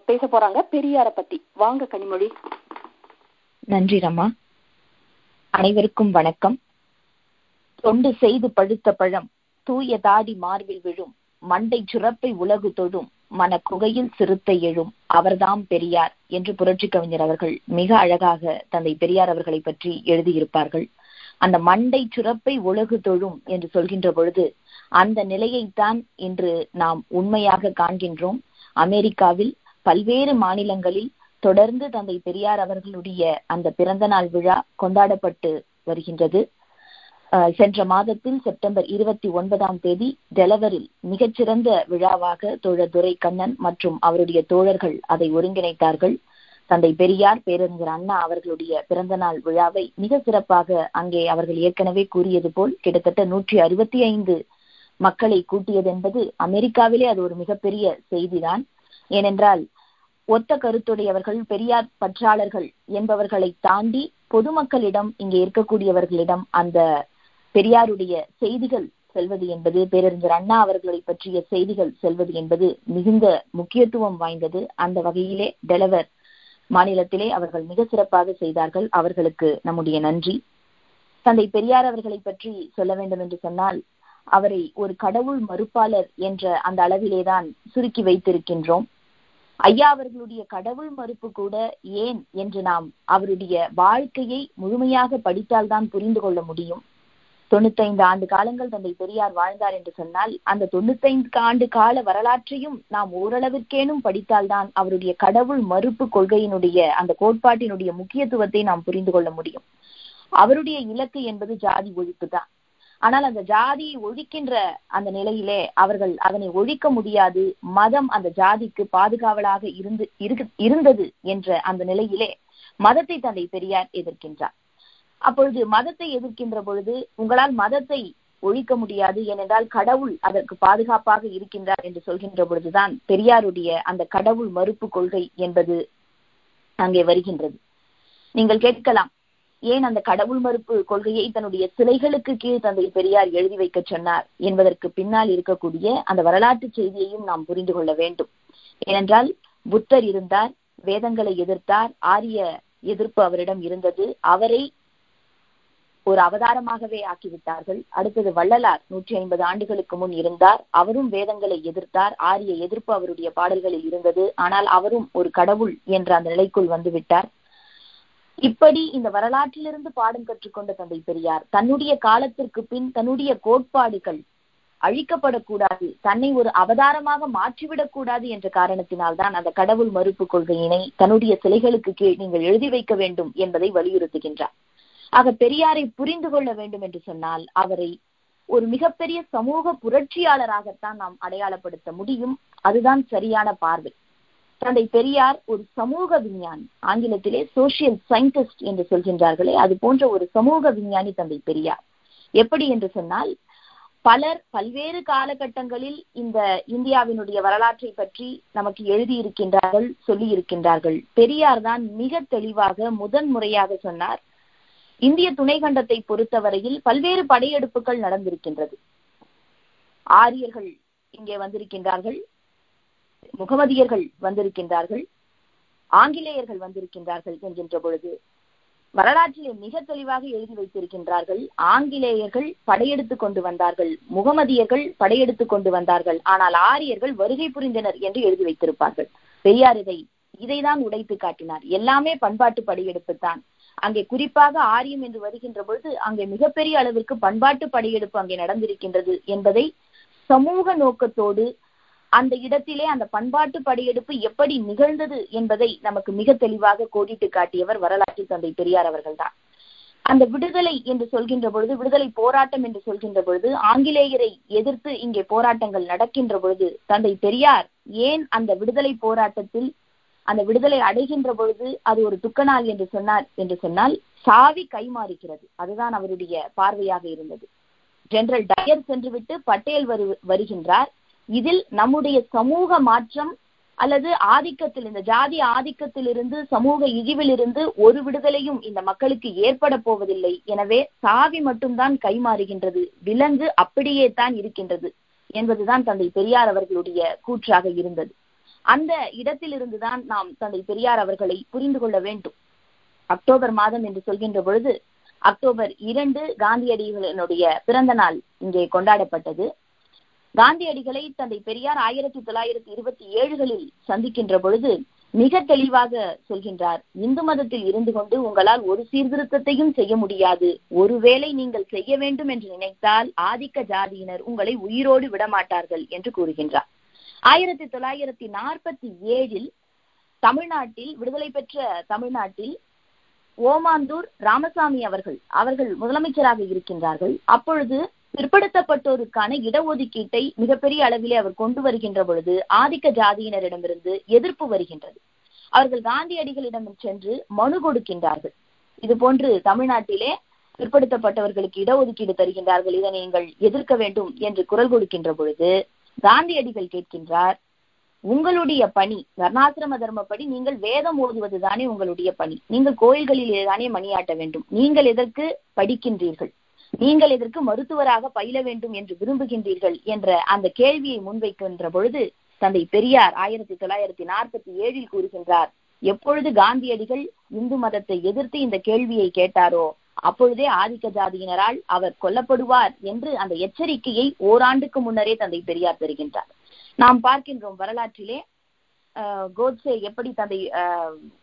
பேச போறாங்க. பெரியார பத்தி. வாங்க கனிமொழி. நன்றி ரமா அனைவருக்கும் வணக்கம். தொண்டு செய்து பழுத்த பழம் தூய தாடி மார்பில் விழும் மண்டை சுரப்பை உலகு தொழும் மன குகையில் சிறுத்தை எழும் அவர்தாம் பெரியார் என்று புரட்சி கவிஞர் அவர்கள் மிக அழகாக தந்தை பெரியார் அவர்களை பற்றி எழுதியிருப்பார்கள். அந்த மண்டை சுரப்பை உலகு தொழும் என்று சொல்கின்ற பொழுது அந்த நிலையைத்தான் இன்று நாம் உண்மையாக காண்கின்றோம். அமெரிக்காவில் பல்வேறு மாநிலங்களில் தொடர்ந்து தந்தை பெரியார் அவர்களுடைய அந்த பிறந்த நாள் விழா கொண்டாடப்பட்டு வருகின்றது. சென்ற மாதத்தில் செப்டம்பர் இருபத்தி ஒன்பதாம் தேதி டெலவரில் மிகச்சிறந்த விழாவாக தோழர் துரை கண்ணன் மற்றும் அவருடைய தோழர்கள் அதை ஒருங்கிணைத்தார்கள். தந்தை பெரியார் பேரறிஞர் அண்ணா அவர்களுடைய பிறந்தநாள் விழாவை மிக சிறப்பாக அங்கே அவர்கள் ஏற்கனவே கூறியது போல் கிட்டத்தட்ட நூற்றி அறுபத்தி ஐந்து மக்களை கூட்டியது என்பது அமெரிக்காவிலே அது ஒரு மிகப்பெரிய செய்திதான். ஏனென்றால் ஒத்த கருத்துடையவர்கள் பெரியார் பற்றாளர்கள் என்பவர்களை தாண்டி பொதுமக்களிடம் இங்கே இருக்கக்கூடியவர்களிடம் அந்த பெரியாருடைய செய்திகள் செல்வது என்பது பேரறிஞர் அண்ணா அவர்களை பற்றிய செய்திகள் செல்வது என்பது மிகுந்த முக்கியத்துவம் வாய்ந்தது. அந்த வகையிலே டெலவர் மாநிலத்திலே அவர்கள் மிக சிறப்பாக செய்தார்கள். அவர்களுக்கு நம்முடைய நன்றி. தந்தை பெரியார் அவர்களை பற்றி சொல்ல வேண்டும் என்று சொன்னால் அவரை ஒரு கடவுள் மறுப்பாளர் என்ற அந்த அளவிலேதான் சுருக்கி வைத்திருக்கின்றோம். ஐயா அவர்களுடைய கடவுள் மறுப்பு கூட ஏன் என்று நாம் அவருடைய வாழ்க்கையை முழுமையாக படித்தால்தான் புரிந்து கொள்ள முடியும். தொண்ணூத்தைந்து ஆண்டு காலங்கள் தந்தை பெரியார் வாழ்ந்தார் என்று சொன்னால் அந்த தொண்ணூத்தைந்து ஆண்டு கால வரலாற்றையும் நாம் ஓரளவிற்கேனும் படித்தால்தான் அவருடைய கடவுள் மறுப்பு கொள்கையினுடைய அந்த கோட்பாட்டினுடைய முக்கியத்துவத்தை நாம் புரிந்து கொள்ள முடியும். அவருடைய இலக்கு என்பது ஜாதி ஒழிப்பு தான் ஆனால் அந்த ஜாதியை ஒழிக்கின்ற அந்த நிலையிலே அவர்கள் அதனை ஒழிக்க முடியாது. மதம் அந்த ஜாதிக்கு பாதுகாவலாக இருந்து இருந்தது என்ற அந்த நிலையிலே மதத்தை தந்தை பெரியார் எதிர்க்கின்றார். அப்பொழுது மதத்தை எதிர்க்கின்ற பொழுது உங்களால் மதத்தை ஒழிக்க முடியாது ஏனென்றால் கடவுள் அதற்கு பாதுகாப்பாக இருக்கின்றார் என்று சொல்கின்ற பொழுதுதான் பெரியாருடைய அந்த கடவுள் மறுப்பு கொள்கை என்பது அங்கே வருகின்றது. நீங்கள் கேட்கலாம். ஏன் அந்த கடவுள் மறுப்பு கொள்கையை தன்னுடைய சிலைகளுக்கு கீழ் தந்தை பெரியார் எழுதி வைக்க சொன்னார் என்பதற்கு பின்னால் இருக்கக்கூடிய அந்த வரலாற்று செய்தியையும் நாம் புரிந்து கொள்ள வேண்டும். ஏனென்றால் புத்தர் இருந்தார் வேதங்களை எதிர்த்தார் ஆரிய எதிர்ப்பு அவரிடம் இருந்தது. அவரை ஒரு அவதாரமாகவே ஆக்கிவிட்டார்கள். அடுத்தது வள்ளலார் நூற்றி ஐம்பது ஆண்டுகளுக்கு முன் இருந்தார். அவரும் வேதங்களை எதிர்த்தார் ஆரிய எதிர்ப்பு அவருடைய பாடல்களில் இருந்தது. ஆனால் அவரும் ஒரு கடவுள் என்ற அந்த நிலைக்குள் வந்துவிட்டார் இப்படி இந்த வரலாற்றிலிருந்து பாடம் கற்றுக்கொண்ட தந்தை பெரியார் தன்னுடைய காலத்திற்கு பின் தன்னுடைய கோட்பாடுகள் அழிக்கப்படக்கூடாது தன்னை ஒரு அவதாரமாக மாற்றிவிடக்கூடாது என்ற காரணத்தினால் தான் அந்த கடவுள் மறுப்பு கொள்கையினை தன்னுடைய சிலைகளுக்கு கீழ் நீங்கள் எழுதி வைக்க வேண்டும் என்பதை வலியுறுத்துகின்றார். ஆக பெரியாரை புரிந்து கொள்ள வேண்டும் என்று சொன்னால் அவரை ஒரு மிகப்பெரிய சமூக புரட்சியாளராகத்தான் நாம் அடையாளப்படுத்த முடியும். அதுதான் சரியான பார்வை. தந்தை பெரியார் ஒரு சமூக விஞ்ஞானி. ஆங்கிலத்திலே சோசியல் சயின்டிஸ்ட் என்று சொல்கின்றார்களே அது போன்ற ஒரு சமூக விஞ்ஞானி தந்தை பெரியார். எப்படி என்று சொன்னால் பலர் பல்வேறு காலகட்டங்களில் இந்த இந்தியாவினுடைய வரலாற்றை பற்றி நமக்கு எழுதியிருக்கின்றார்கள் சொல்லி இருக்கின்றார்கள் பெரியார் தான் மிக தெளிவாக முதன் முறையாக சொன்னார் இந்திய துணைக்கண்டத்தை பொறுத்தவரையில் பல்வேறு படையெடுப்புகள் நடந்திருக்கின்றது. ஆரியர்கள் இங்கே வந்திருக்கின்றார்கள் முகமதியர்கள் வந்திருக்கின்றார்கள் ஆங்கிலேயர்கள் வந்திருக்கின்றார்கள் என்கின்ற பொழுது வரலாற்றிலே மிக தெளிவாக எழுதி வைத்திருக்கின்றார்கள் ஆங்கிலேயர்கள் படையெடுத்து கொண்டு வந்தார்கள் முகமதியர்கள் படையெடுத்து கொண்டு வந்தார்கள் ஆனால் ஆரியர்கள் வருகை புரிந்தனர் என்று எழுதி வைத்திருப்பார்கள். பெரியார் இதை இதைதான் உடைத்து காட்டினார். எல்லாமே பண்பாட்டு படையெடுப்பு தான். அங்கே குறிப்பாக ஆரியம் என்று வருகின்ற பொழுது அங்கே மிகப்பெரிய அளவிற்கு பண்பாட்டு படையெடுப்பு அங்கே நடந்திருக்கின்றது என்பதை சமூக நோக்கத்தோடு அந்த இடத்திலே அந்த பண்பாட்டு படையெடுப்பு எப்படி நிகழ்ந்தது என்பதை நமக்கு மிக தெளிவாக கோடிட்டு காட்டியவர் வரலாற்றில் தந்தை பெரியார் அவர்கள்தான். அந்த விடுதலை என்று சொல்கின்ற பொழுது விடுதலை போராட்டம் என்று சொல்கின்ற பொழுது ஆங்கிலேயரை எதிர்த்து இங்கே போராட்டங்கள் நடக்கின்ற பொழுது தந்தை பெரியார் ஏன் அந்த விடுதலை போராட்டத்தில் அந்த விடுதலை அடைகின்ற பொழுது அது ஒரு துக்கநாள் என்று சொன்னார் என்று சொன்னால் சாவி கைமாறுகிறது. அதுதான் அவருடைய பார்வையாக இருந்தது. ஜெனரல் டயர் சென்றுவிட்டு பட்டேல் வரு வருகின்றார். இதில் நம்முடைய சமூக மாற்றம் அல்லது ஆதிக்கத்தில் இந்த ஜாதி ஆதிக்கத்திலிருந்து சமூக இழிவிலிருந்து ஒரு விடுதலையும் இந்த மக்களுக்கு ஏற்பட போவதில்லை. எனவே சாவி மட்டும்தான் கைமாறுகின்றது. விலங்கு அப்படியே தான் இருக்கின்றது என்பதுதான் தந்தை பெரியார் அவர்களுடைய கூற்றாக இருந்தது. அந்த இடத்திலிருந்துதான் நாம் தந்தை பெரியார் அவர்களை புரிந்து கொள்ள வேண்டும். அக்டோபர் மாதம் என்று சொல்கின்ற பொழுது அக்டோபர் இரண்டு காந்தியடிகளினுடைய பிறந்த நாள் இங்கே கொண்டாடப்பட்டது. காந்தியடிகளை தந்தை பெரியார் ஆயிரத்தி தொள்ளாயிரத்தி இருபத்தி ஏழுகளில் சந்திக்கின்ற பொழுது மிக தெளிவாக சொல்கின்றார் இந்து மதத்தில் இருந்து கொண்டு உங்களால் ஒரு சீர்திருத்தத்தையும் செய்ய முடியாது. ஒருவேளை நீங்கள் செய்ய வேண்டும் என்று நினைத்தால் ஆதிக்க ஜாதியினர் உங்களை உயிரோடு விடமாட்டார்கள் என்று கூறுகின்றார். ஆயிரத்தி தொள்ளாயிரத்தி நாற்பத்தி ஏழில் தமிழ்நாட்டில் விடுதலை பெற்ற தமிழ்நாட்டில் ஓமாந்தூர் ராமசாமி அவர்கள் அவர்கள் முதலமைச்சராக இருக்கின்றார்கள். அப்பொழுது பிற்படுத்தப்பட்டோருக்கான இடஒதுக்கீட்டை மிகப்பெரிய அளவிலே அவர் கொண்டு வருகின்ற பொழுது ஆதிக்க ஜாதியினரிடமிருந்து எதிர்ப்பு வருகின்றது. அவர்கள் காந்தியடிகளிடம் சென்று மனு கொடுக்கின்றார்கள். இது போன்று தமிழ்நாட்டிலே பிற்படுத்தப்பட்டவர்களுக்கு இடஒதுக்கீடு தருகின்றார்கள். இதை நீங்கள் எதிர்க்க வேண்டும் என்று குரல் கொடுக்கின்ற பொழுது காந்தியடிகள் கேட்கின்றார் உங்களுடைய பணி வர்ணாசிரம தர்மப்படி நீங்கள் வேதம் ஓதுவது தானே உங்களுடைய பணி. நீங்கள் கோயில்களிலே தானே மணியாட்ட வேண்டும். நீங்கள் எதற்கு படிக்கின்றீர்கள்? நீங்கள் இதற்கு மருத்துவராக பயில வேண்டும் என்று விரும்புகின்றீர்கள் என்ற அந்த கேள்வியை முன்வைக்கின்ற பொழுது தந்தை பெரியார் ஆயிரத்தி தொள்ளாயிரத்தி நாற்பத்தி ஏழில் கூறுகின்றார் எப்பொழுது காந்தியடிகள் இந்து மதத்தை எதிர்த்து இந்த கேள்வியை கேட்டாரோ அப்பொழுதே ஆதிக்க ஜாதியினரால் அவர் கொல்லப்படுவார் என்று அந்த எச்சரிக்கையை ஓராண்டுக்கு முன்னரே தந்தை பெரியார் தருகின்றார் நாம் பார்க்கின்றோம் வரலாற்றிலே கோட்சே எப்படி தந்தை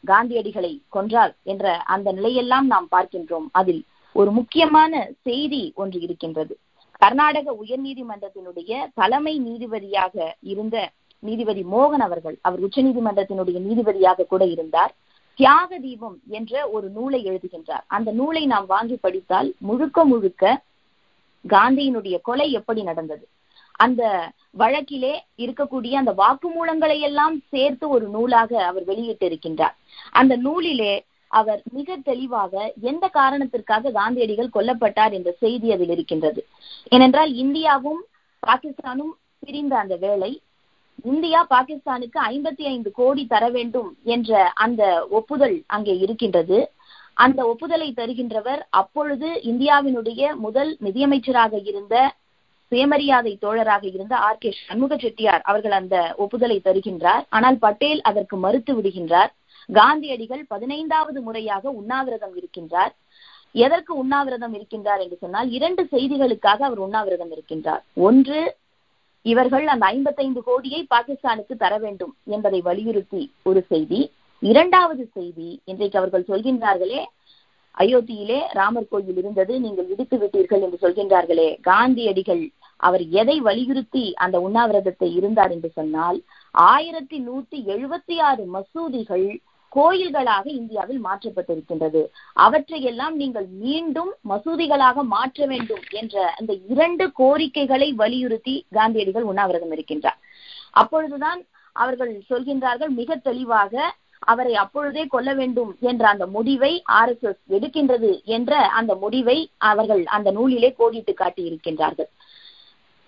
காந்தியடிகளை கொன்றார் என்ற அந்த நிலையெல்லாம் நாம் பார்க்கின்றோம். அதில் ஒரு முக்கியமான செய்தி ஒன்று இருக்கின்றது. கர்நாடக உயர் நீதிமன்றத்தினுடைய தலைமை நீதிபதியாக இருந்த நீதிபதி மோகன் அவர்கள் அவர் உச்ச நீதிமன்றத்தினுடைய நீதிபதியாக கூட இருந்தார். தியாக தீபம் என்ற ஒரு நூலை எழுதுகின்றார். அந்த நூலை நாம் வாங்கி படித்தால் முழுக்க முழுக்க காந்தியினுடைய கொலை எப்படி நடந்தது? அந்த வழக்கிலே இருக்கக்கூடிய அந்த வாக்குமூலங்களை எல்லாம் சேர்த்து ஒரு நூலாக அவர் வெளியிட்டு இருக்கின்றார் அந்த நூலிலே அவர் மிக தெளிவாக எந்த காரணத்திற்காக காந்தியடிகள் கொல்லப்பட்டார் என்ற செய்தி அதில் இருக்கின்றது. ஏனென்றால் இந்தியாவும் பாகிஸ்தானும் பிரிந்த அந்த வேளை இந்தியா பாகிஸ்தானுக்கு ஐம்பத்தி ஐந்து கோடி தர வேண்டும் என்ற அந்த ஒப்புதல் அங்கே இருக்கின்றது. அந்த ஒப்புதலை தருகின்றவர் அப்பொழுது இந்தியாவினுடைய முதல் நிதியமைச்சராக இருந்த சுயமரியாதை தோழராக இருந்த ஆர் கே சண்முக செட்டியார் அவர்கள் அந்த ஒப்புதலை தருகின்றார். ஆனால் பட்டேல் அதற்கு மறுத்து விடுகின்றார். காந்தியடிகள் பதினைந்தாவது முறையாக உண்ணாவிரதம் இருக்கின்றார். எதற்கு உண்ணாவிரதம் இருக்கின்றார் என்று சொன்னால் இரண்டு செய்திகளுக்காக அவர் உண்ணாவிரதம் இருக்கின்றார். ஒன்று இவர்கள் அந்த ஐம்பத்தைந்து கோடியை பாகிஸ்தானுக்கு தர வேண்டும் என்பதை வலியுறுத்தி ஒரு செய்தி. இரண்டாவது செய்தி இன்றைக்கு அவர்கள் சொல்கின்றார்களே அயோத்தியிலே ராமர் கோயில் இருந்தது நீங்கள் விடுத்து விட்டீர்கள் என்று சொல்கின்றார்களே காந்தியடிகள் அவர் எதை வலியுறுத்தி அந்த உண்ணாவிரதத்தை இருந்தார் என்று சொன்னால் ஆயிரத்தி நூத்தி எழுபத்தி ஆறு மசூதிகள் கோயில்களாக இந்தியாவில் மாற்றப்பட்டிருக்கின்றது. அவற்றையெல்லாம் நீங்கள் மீண்டும் மசூதிகளாக மாற்ற வேண்டும் என்ற அந்த இரண்டு கோரிக்கைகளை வலியுறுத்தி காந்தியடிகள் உண்ணாவிரதம் இருக்கின்றார். அப்பொழுதுதான் அவர்கள் சொல்கின்றார்கள் மிக தெளிவாக அவரை அப்பொழுதே கொல்ல வேண்டும் என்ற அந்த முடிவை ஆர் எஸ் எஸ் எடுக்கின்றது என்ற அந்த முடிவை அவர்கள் அந்த நூலிலே கோடிட்டு காட்டி இருக்கின்றார்கள்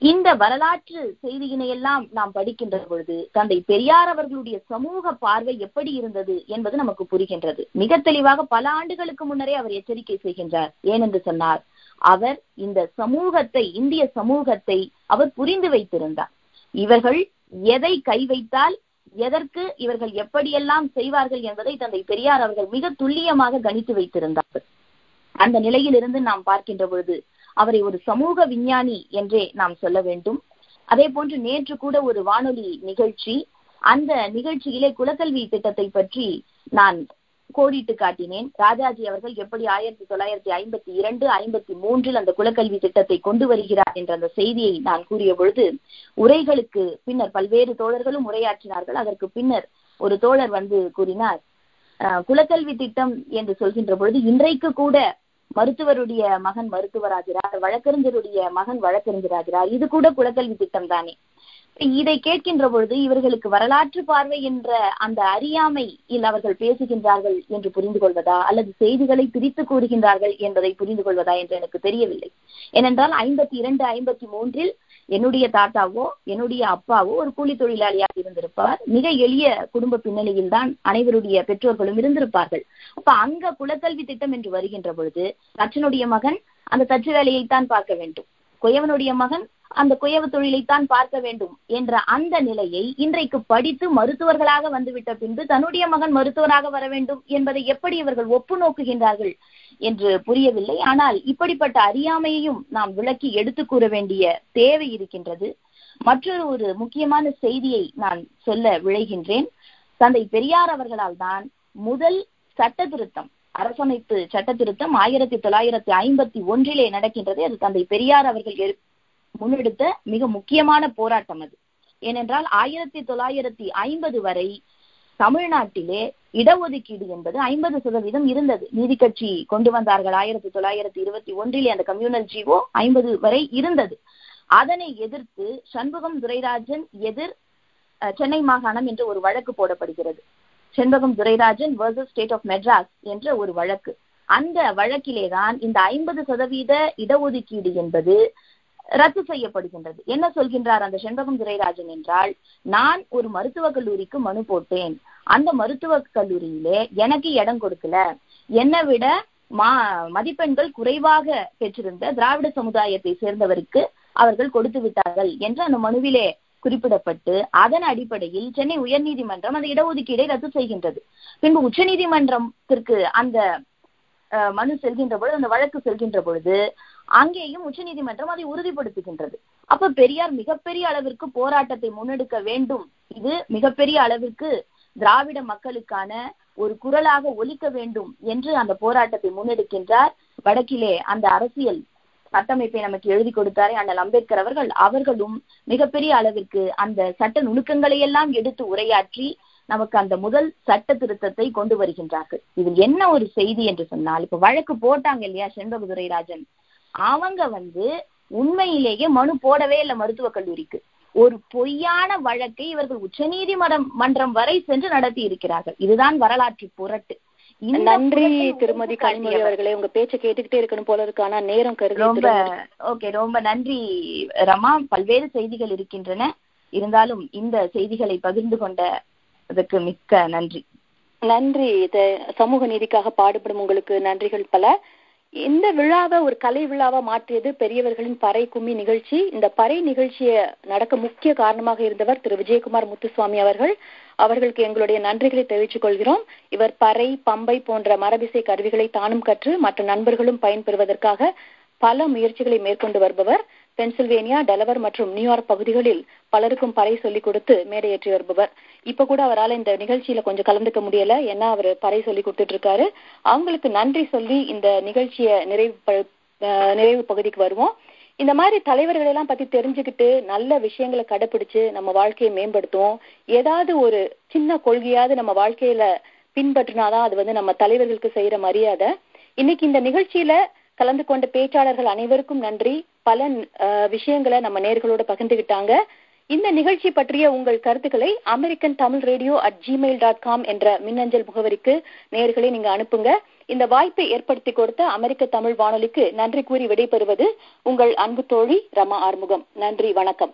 இந்த வரலாற்று செய்தியினை எல்லாம் நாம் படிக்கின்ற பொழுது தந்தை பெரியார் அவர்களுடைய சமூக பார்வை எப்படி இருந்தது என்பது நமக்கு புரிகின்றது. மிக தெளிவாக பல ஆண்டுகளுக்கு முன்னரே அவர் எச்சரிக்கை செய்கின்றார். ஏனென்று சொன்னார் அவர் இந்த சமூகத்தை இந்திய சமூகத்தை அவர் புரிந்து வைத்திருந்தார். இவர்கள் எதை கை வைத்தால் எதற்கு இவர்கள் எப்படியெல்லாம் செய்வார்கள் என்பதை தந்தை பெரியார் அவர்கள் மிக துல்லியமாக கணித்து வைத்திருந்தார்கள். அந்த நிலையிலிருந்து நாம் பார்க்கின்ற பொழுது அவரை ஒரு சமூக விஞ்ஞானி என்றே நாம் சொல்ல வேண்டும். அதே போன்று நேற்று கூட ஒரு வானொலி நிகழ்ச்சி அந்த நிகழ்ச்சியிலே குலக்கல்வி திட்டத்தை பற்றி நான் கோடிட்டு காட்டினேன். ராஜாஜி அவர்கள் எப்படி ஆயிரத்தி தொள்ளாயிரத்தி ஐம்பத்தி இரண்டு ஐம்பத்தி மூன்றில் அந்த குலக்கல்வி திட்டத்தை கொண்டு வருகிறார் என்ற அந்த செய்தியை நான் கூறிய பொழுது உரைகளுக்கு பின்னர் பல்வேறு தோழர்களும் உரையாற்றினார்கள். அதற்கு பின்னர் ஒரு தோழர் வந்து கூறினார் குலக்கல்வி திட்டம் என்று சொல்கின்ற பொழுது இன்றைக்கு கூட மருத்துவருடைய மகன் மருத்துவராகிறார் வழக்கறிஞருடைய மகன் வழக்கறிஞராகிறார். இது கூட குலக்கல்வி திட்டம் தானே இதை கேட்கின்ற பொழுது இவர்களுக்கு வரலாற்று பார்வை என்ற அந்த அறியாமையில் அவர்கள் பேசுகின்றார்கள் என்று புரிந்து கொள்வதா? அல்லது செய்திகளை பிரித்து கூறுகின்றார்கள் என்பதை புரிந்து கொள்வதா என்று எனக்கு தெரியவில்லை. ஏனென்றால் ஐம்பத்தி இரண்டு ஐம்பத்தி மூன்றில் என்னுடைய தாத்தாவோ என்னுடைய அப்பாவோ ஒரு கூலி தொழிலாளியாக இருந்திருப்பார் மிக எளிய குடும்ப பின்னணியில் தான் அனைவருடைய பெற்றோர்களும் இருந்திருப்பார்கள். அப்ப அங்க குலக்கல்வி திட்டம் என்று வருகின்ற பொழுது தச்சனுடைய மகன் அந்த தச்சு வேலையைத்தான் பார்க்க வேண்டும். குயவனுடைய மகன் அந்த குயவ தொழிலைத்தான் பார்க்க வேண்டும் என்ற அந்த நிலையை இன்றைக்கு படித்து மருத்துவர்களாக வந்துவிட்ட பின்பு தன்னுடைய மகன் மருத்துவராக வர வேண்டும் என்பதை எப்படி இவர்கள் ஒப்பு நோக்குகின்றார்கள் என்று புரியவில்லை. ஆனால் இப்படிப்பட்ட அறியாமையையும் நாம் விளக்கி எடுத்து கூற வேண்டிய தேவை இருக்கின்றது. மற்றொரு ஒரு முக்கியமான செய்தியை நான் சொல்ல விழைகின்றேன். தந்தை பெரியார் அவர்களால் தான் முதல் சட்ட திருத்தம் அரசமைப்பு சட்ட திருத்தம் ஆயிரத்தி தொள்ளாயிரத்தி ஐம்பத்தி ஒன்றிலே நடக்கின்றது. அது தந்தை பெரியார் அவர்கள் முன்னெடுத்த மிக முக்கியமான போராட்டம் அது. ஏனென்றால் ஆயிரத்தி தொள்ளாயிரத்தி ஐம்பது வரை தமிழ்நாட்டிலே இடஒதுக்கீடு என்பது ஐம்பது சதவீதம் இருந்தது. நீதி கட்சி கொண்டு வந்தார்கள் ஆயிரத்தி தொள்ளாயிரத்தி இருபத்தி ஒன்றிலே அந்த கம்யூனல் ஜீவோ ஐம்பது வரை இருந்தது. அதனை எதிர்த்து சண்முகம் துரைராஜன் எதிர் சென்னை மாகாணம் என்று ஒரு வழக்கு போடப்படுகிறது. Champakam Dorairajan versus State of Madras என்ற ஒரு வழக்கு. அந்த வழக்கிலேதான் இந்த ஐம்பது சதவீத இடஒதுக்கீடு என்பது ரத்து செய்யப்படுகின்றது. என்ன சொல்கின்றார் அந்த செண்பகம் துரைராஜன் என்றால் நான் ஒரு மருத்துவக் கல்லூரிக்கு மனு போட்டேன். அந்த மருத்துவக் கல்லூரியிலே எனக்கு இடம் கொடுக்கல. என்னை விட மா மதிப்பெண்கள் குறைவாக பெற்றிருந்த திராவிட சமுதாயத்தை சேர்ந்தவருக்கு அவர்கள் கொடுத்து விட்டார்கள் என்று அந்த மனுவிலே குறிப்பிடப்பட்டு அதன் அடிப்படையில் சென்னை உயர்நீதிமன்றம் அந்த இடஒதுக்கீடை ரத்து செய்கின்றது. பின்பு உச்சநீதிமன்றத்திற்கு அந்த மனு செல்கின்ற பொழுது அந்த வழக்கு செல்கின்ற பொழுது அங்கேயும் உச்சநீதிமன்றம் அதை உறுதிப்படுத்துகின்றது. அப்ப பெரியார் மிகப்பெரிய அளவிற்கு போராட்டத்தை முன்னெடுக்க வேண்டும். இது மிகப்பெரிய அளவிற்கு திராவிட மக்களுக்கான ஒரு குரலாக ஒலிக்க வேண்டும் என்று அந்த போராட்டத்தை முன்னெடுக்கின்றார் வடக்கிலே அந்த அரசியல் சட்டமைப்பை நமக்கு எழுதி கொடுத்தாரே அண்ணல் அம்பேத்கர் அவர்கள் அவர்களும் மிகப்பெரிய அளவிற்கு அந்த சட்ட நுணுக்கங்களை எல்லாம் எடுத்து உரையாற்றி நமக்கு அந்த முதல் சட்ட திருத்தத்தை கொண்டு வருகின்றார்கள். இதில் என்ன ஒரு செய்தி என்று சொன்னால் இப்ப வழக்கு போட்டாங்க இல்லையா செண்பகுதுரைராஜன் அவங்க வந்து உண்மையிலேயே மனு போடவே இல்லை மருத்துவக் கல்லூரிக்கு. ஒரு பொய்யான வழக்கை இவர்கள் உச்சநீதிமன்றம் மன்றம் வரை சென்று நடத்தி இருக்கிறார்கள். இதுதான் வரலாற்று புரட்டு. நன்றி திருமதி கனிமொழி அவர்களே உங்க பேச்ச கேட்டுக்கிட்டே இருக்கணும் போல இருக்கு. ஆனா நேரம் கருதி ரொம்ப ஓகே ரொம்ப நன்றி ரமா. பல்வேறு செய்திகள் இருக்கின்றன. இருந்தாலும் இந்த செய்திகளை பகிர்ந்து கொண்டதற்கு மிக்க நன்றி. நன்றி. சமூக நீதிக்காக பாடுபடும் உங்களுக்கு நன்றிகள் பல. இந்த விழாவை ஒரு கலை விழாவா மாற்றியது பெரியவர்களின் பறை கும்மி நிகழ்ச்சி. இந்த பறை நிகழ்ச்சியை நடக்க முக்கிய காரணமாக இருந்தவர் திரு. விஜயகுமார் முத்துசுவாமி அவர்கள். அவர்களுக்கு எங்களுடைய நன்றிகளை தெரிவித்துக் கொள்கிறோம். இவர் பறை பம்பை போன்ற மரபிசை கருவிகளை தானும் கற்று மற்ற நண்பர்களும் பயன்பெறுவதற்காக பல முயற்சிகளை மேற்கொண்டு வருபவர். பென்சில்வேனியா டெலவர் மற்றும் நியூயார்க் பகுதிகளில் பலருக்கும் பறை சொல்லிக் கொடுத்து மேடையேற்றி வருபவர். இப்ப கூட அவரால் இந்த நிகழ்ச்சியில கொஞ்சம் கலந்துக்க முடியல. ஏன்னா அவர் பறை சொல்லி கொடுத்துட்டு இருக்காரு அவங்களுக்கு நன்றி சொல்லி இந்த நிகழ்ச்சியை நிறைவு நிறைவு பகுதிக்கு வருவோம். இந்த மாதிரி தலைவர்களை எல்லாம் பத்தி தெரிஞ்சுக்கிட்டு நல்ல விஷயங்களை கடைபிடிச்சு நம்ம வாழ்க்கையை மேம்படுத்துவோம். ஏதாவது ஒரு சின்ன கொள்கையாவது நம்ம வாழ்க்கையில பின்பற்றினாதான் அது வந்து நம்ம தலைவர்களுக்கு செய்யற மரியாதை. இன்னைக்கு இந்த நிகழ்ச்சியில கலந்து கொண்ட பேச்சாளர்கள் அனைவருக்கும் நன்றி. பல விஷயங்களை நம்ம நேர்களோட பகிர்ந்துகிட்டாங்க. இந்த நிகழ்ச்சி பற்றிய உங்கள் கருத்துக்களை American Tamil radio at Gmail dot com என்ற மின்னஞ்சல் முகவரிக்கு நேர்களை நீங்க அனுப்புங்க. இந்த வாய்ப்பை ஏற்படுத்தி கொடுத்த அமெரிக்க தமிழ் வானொலிக்கு நன்றி கூறி விடைபெறுவது உங்கள் அன்பு தோழி ரமா ஆறுமுகம். நன்றி வணக்கம்.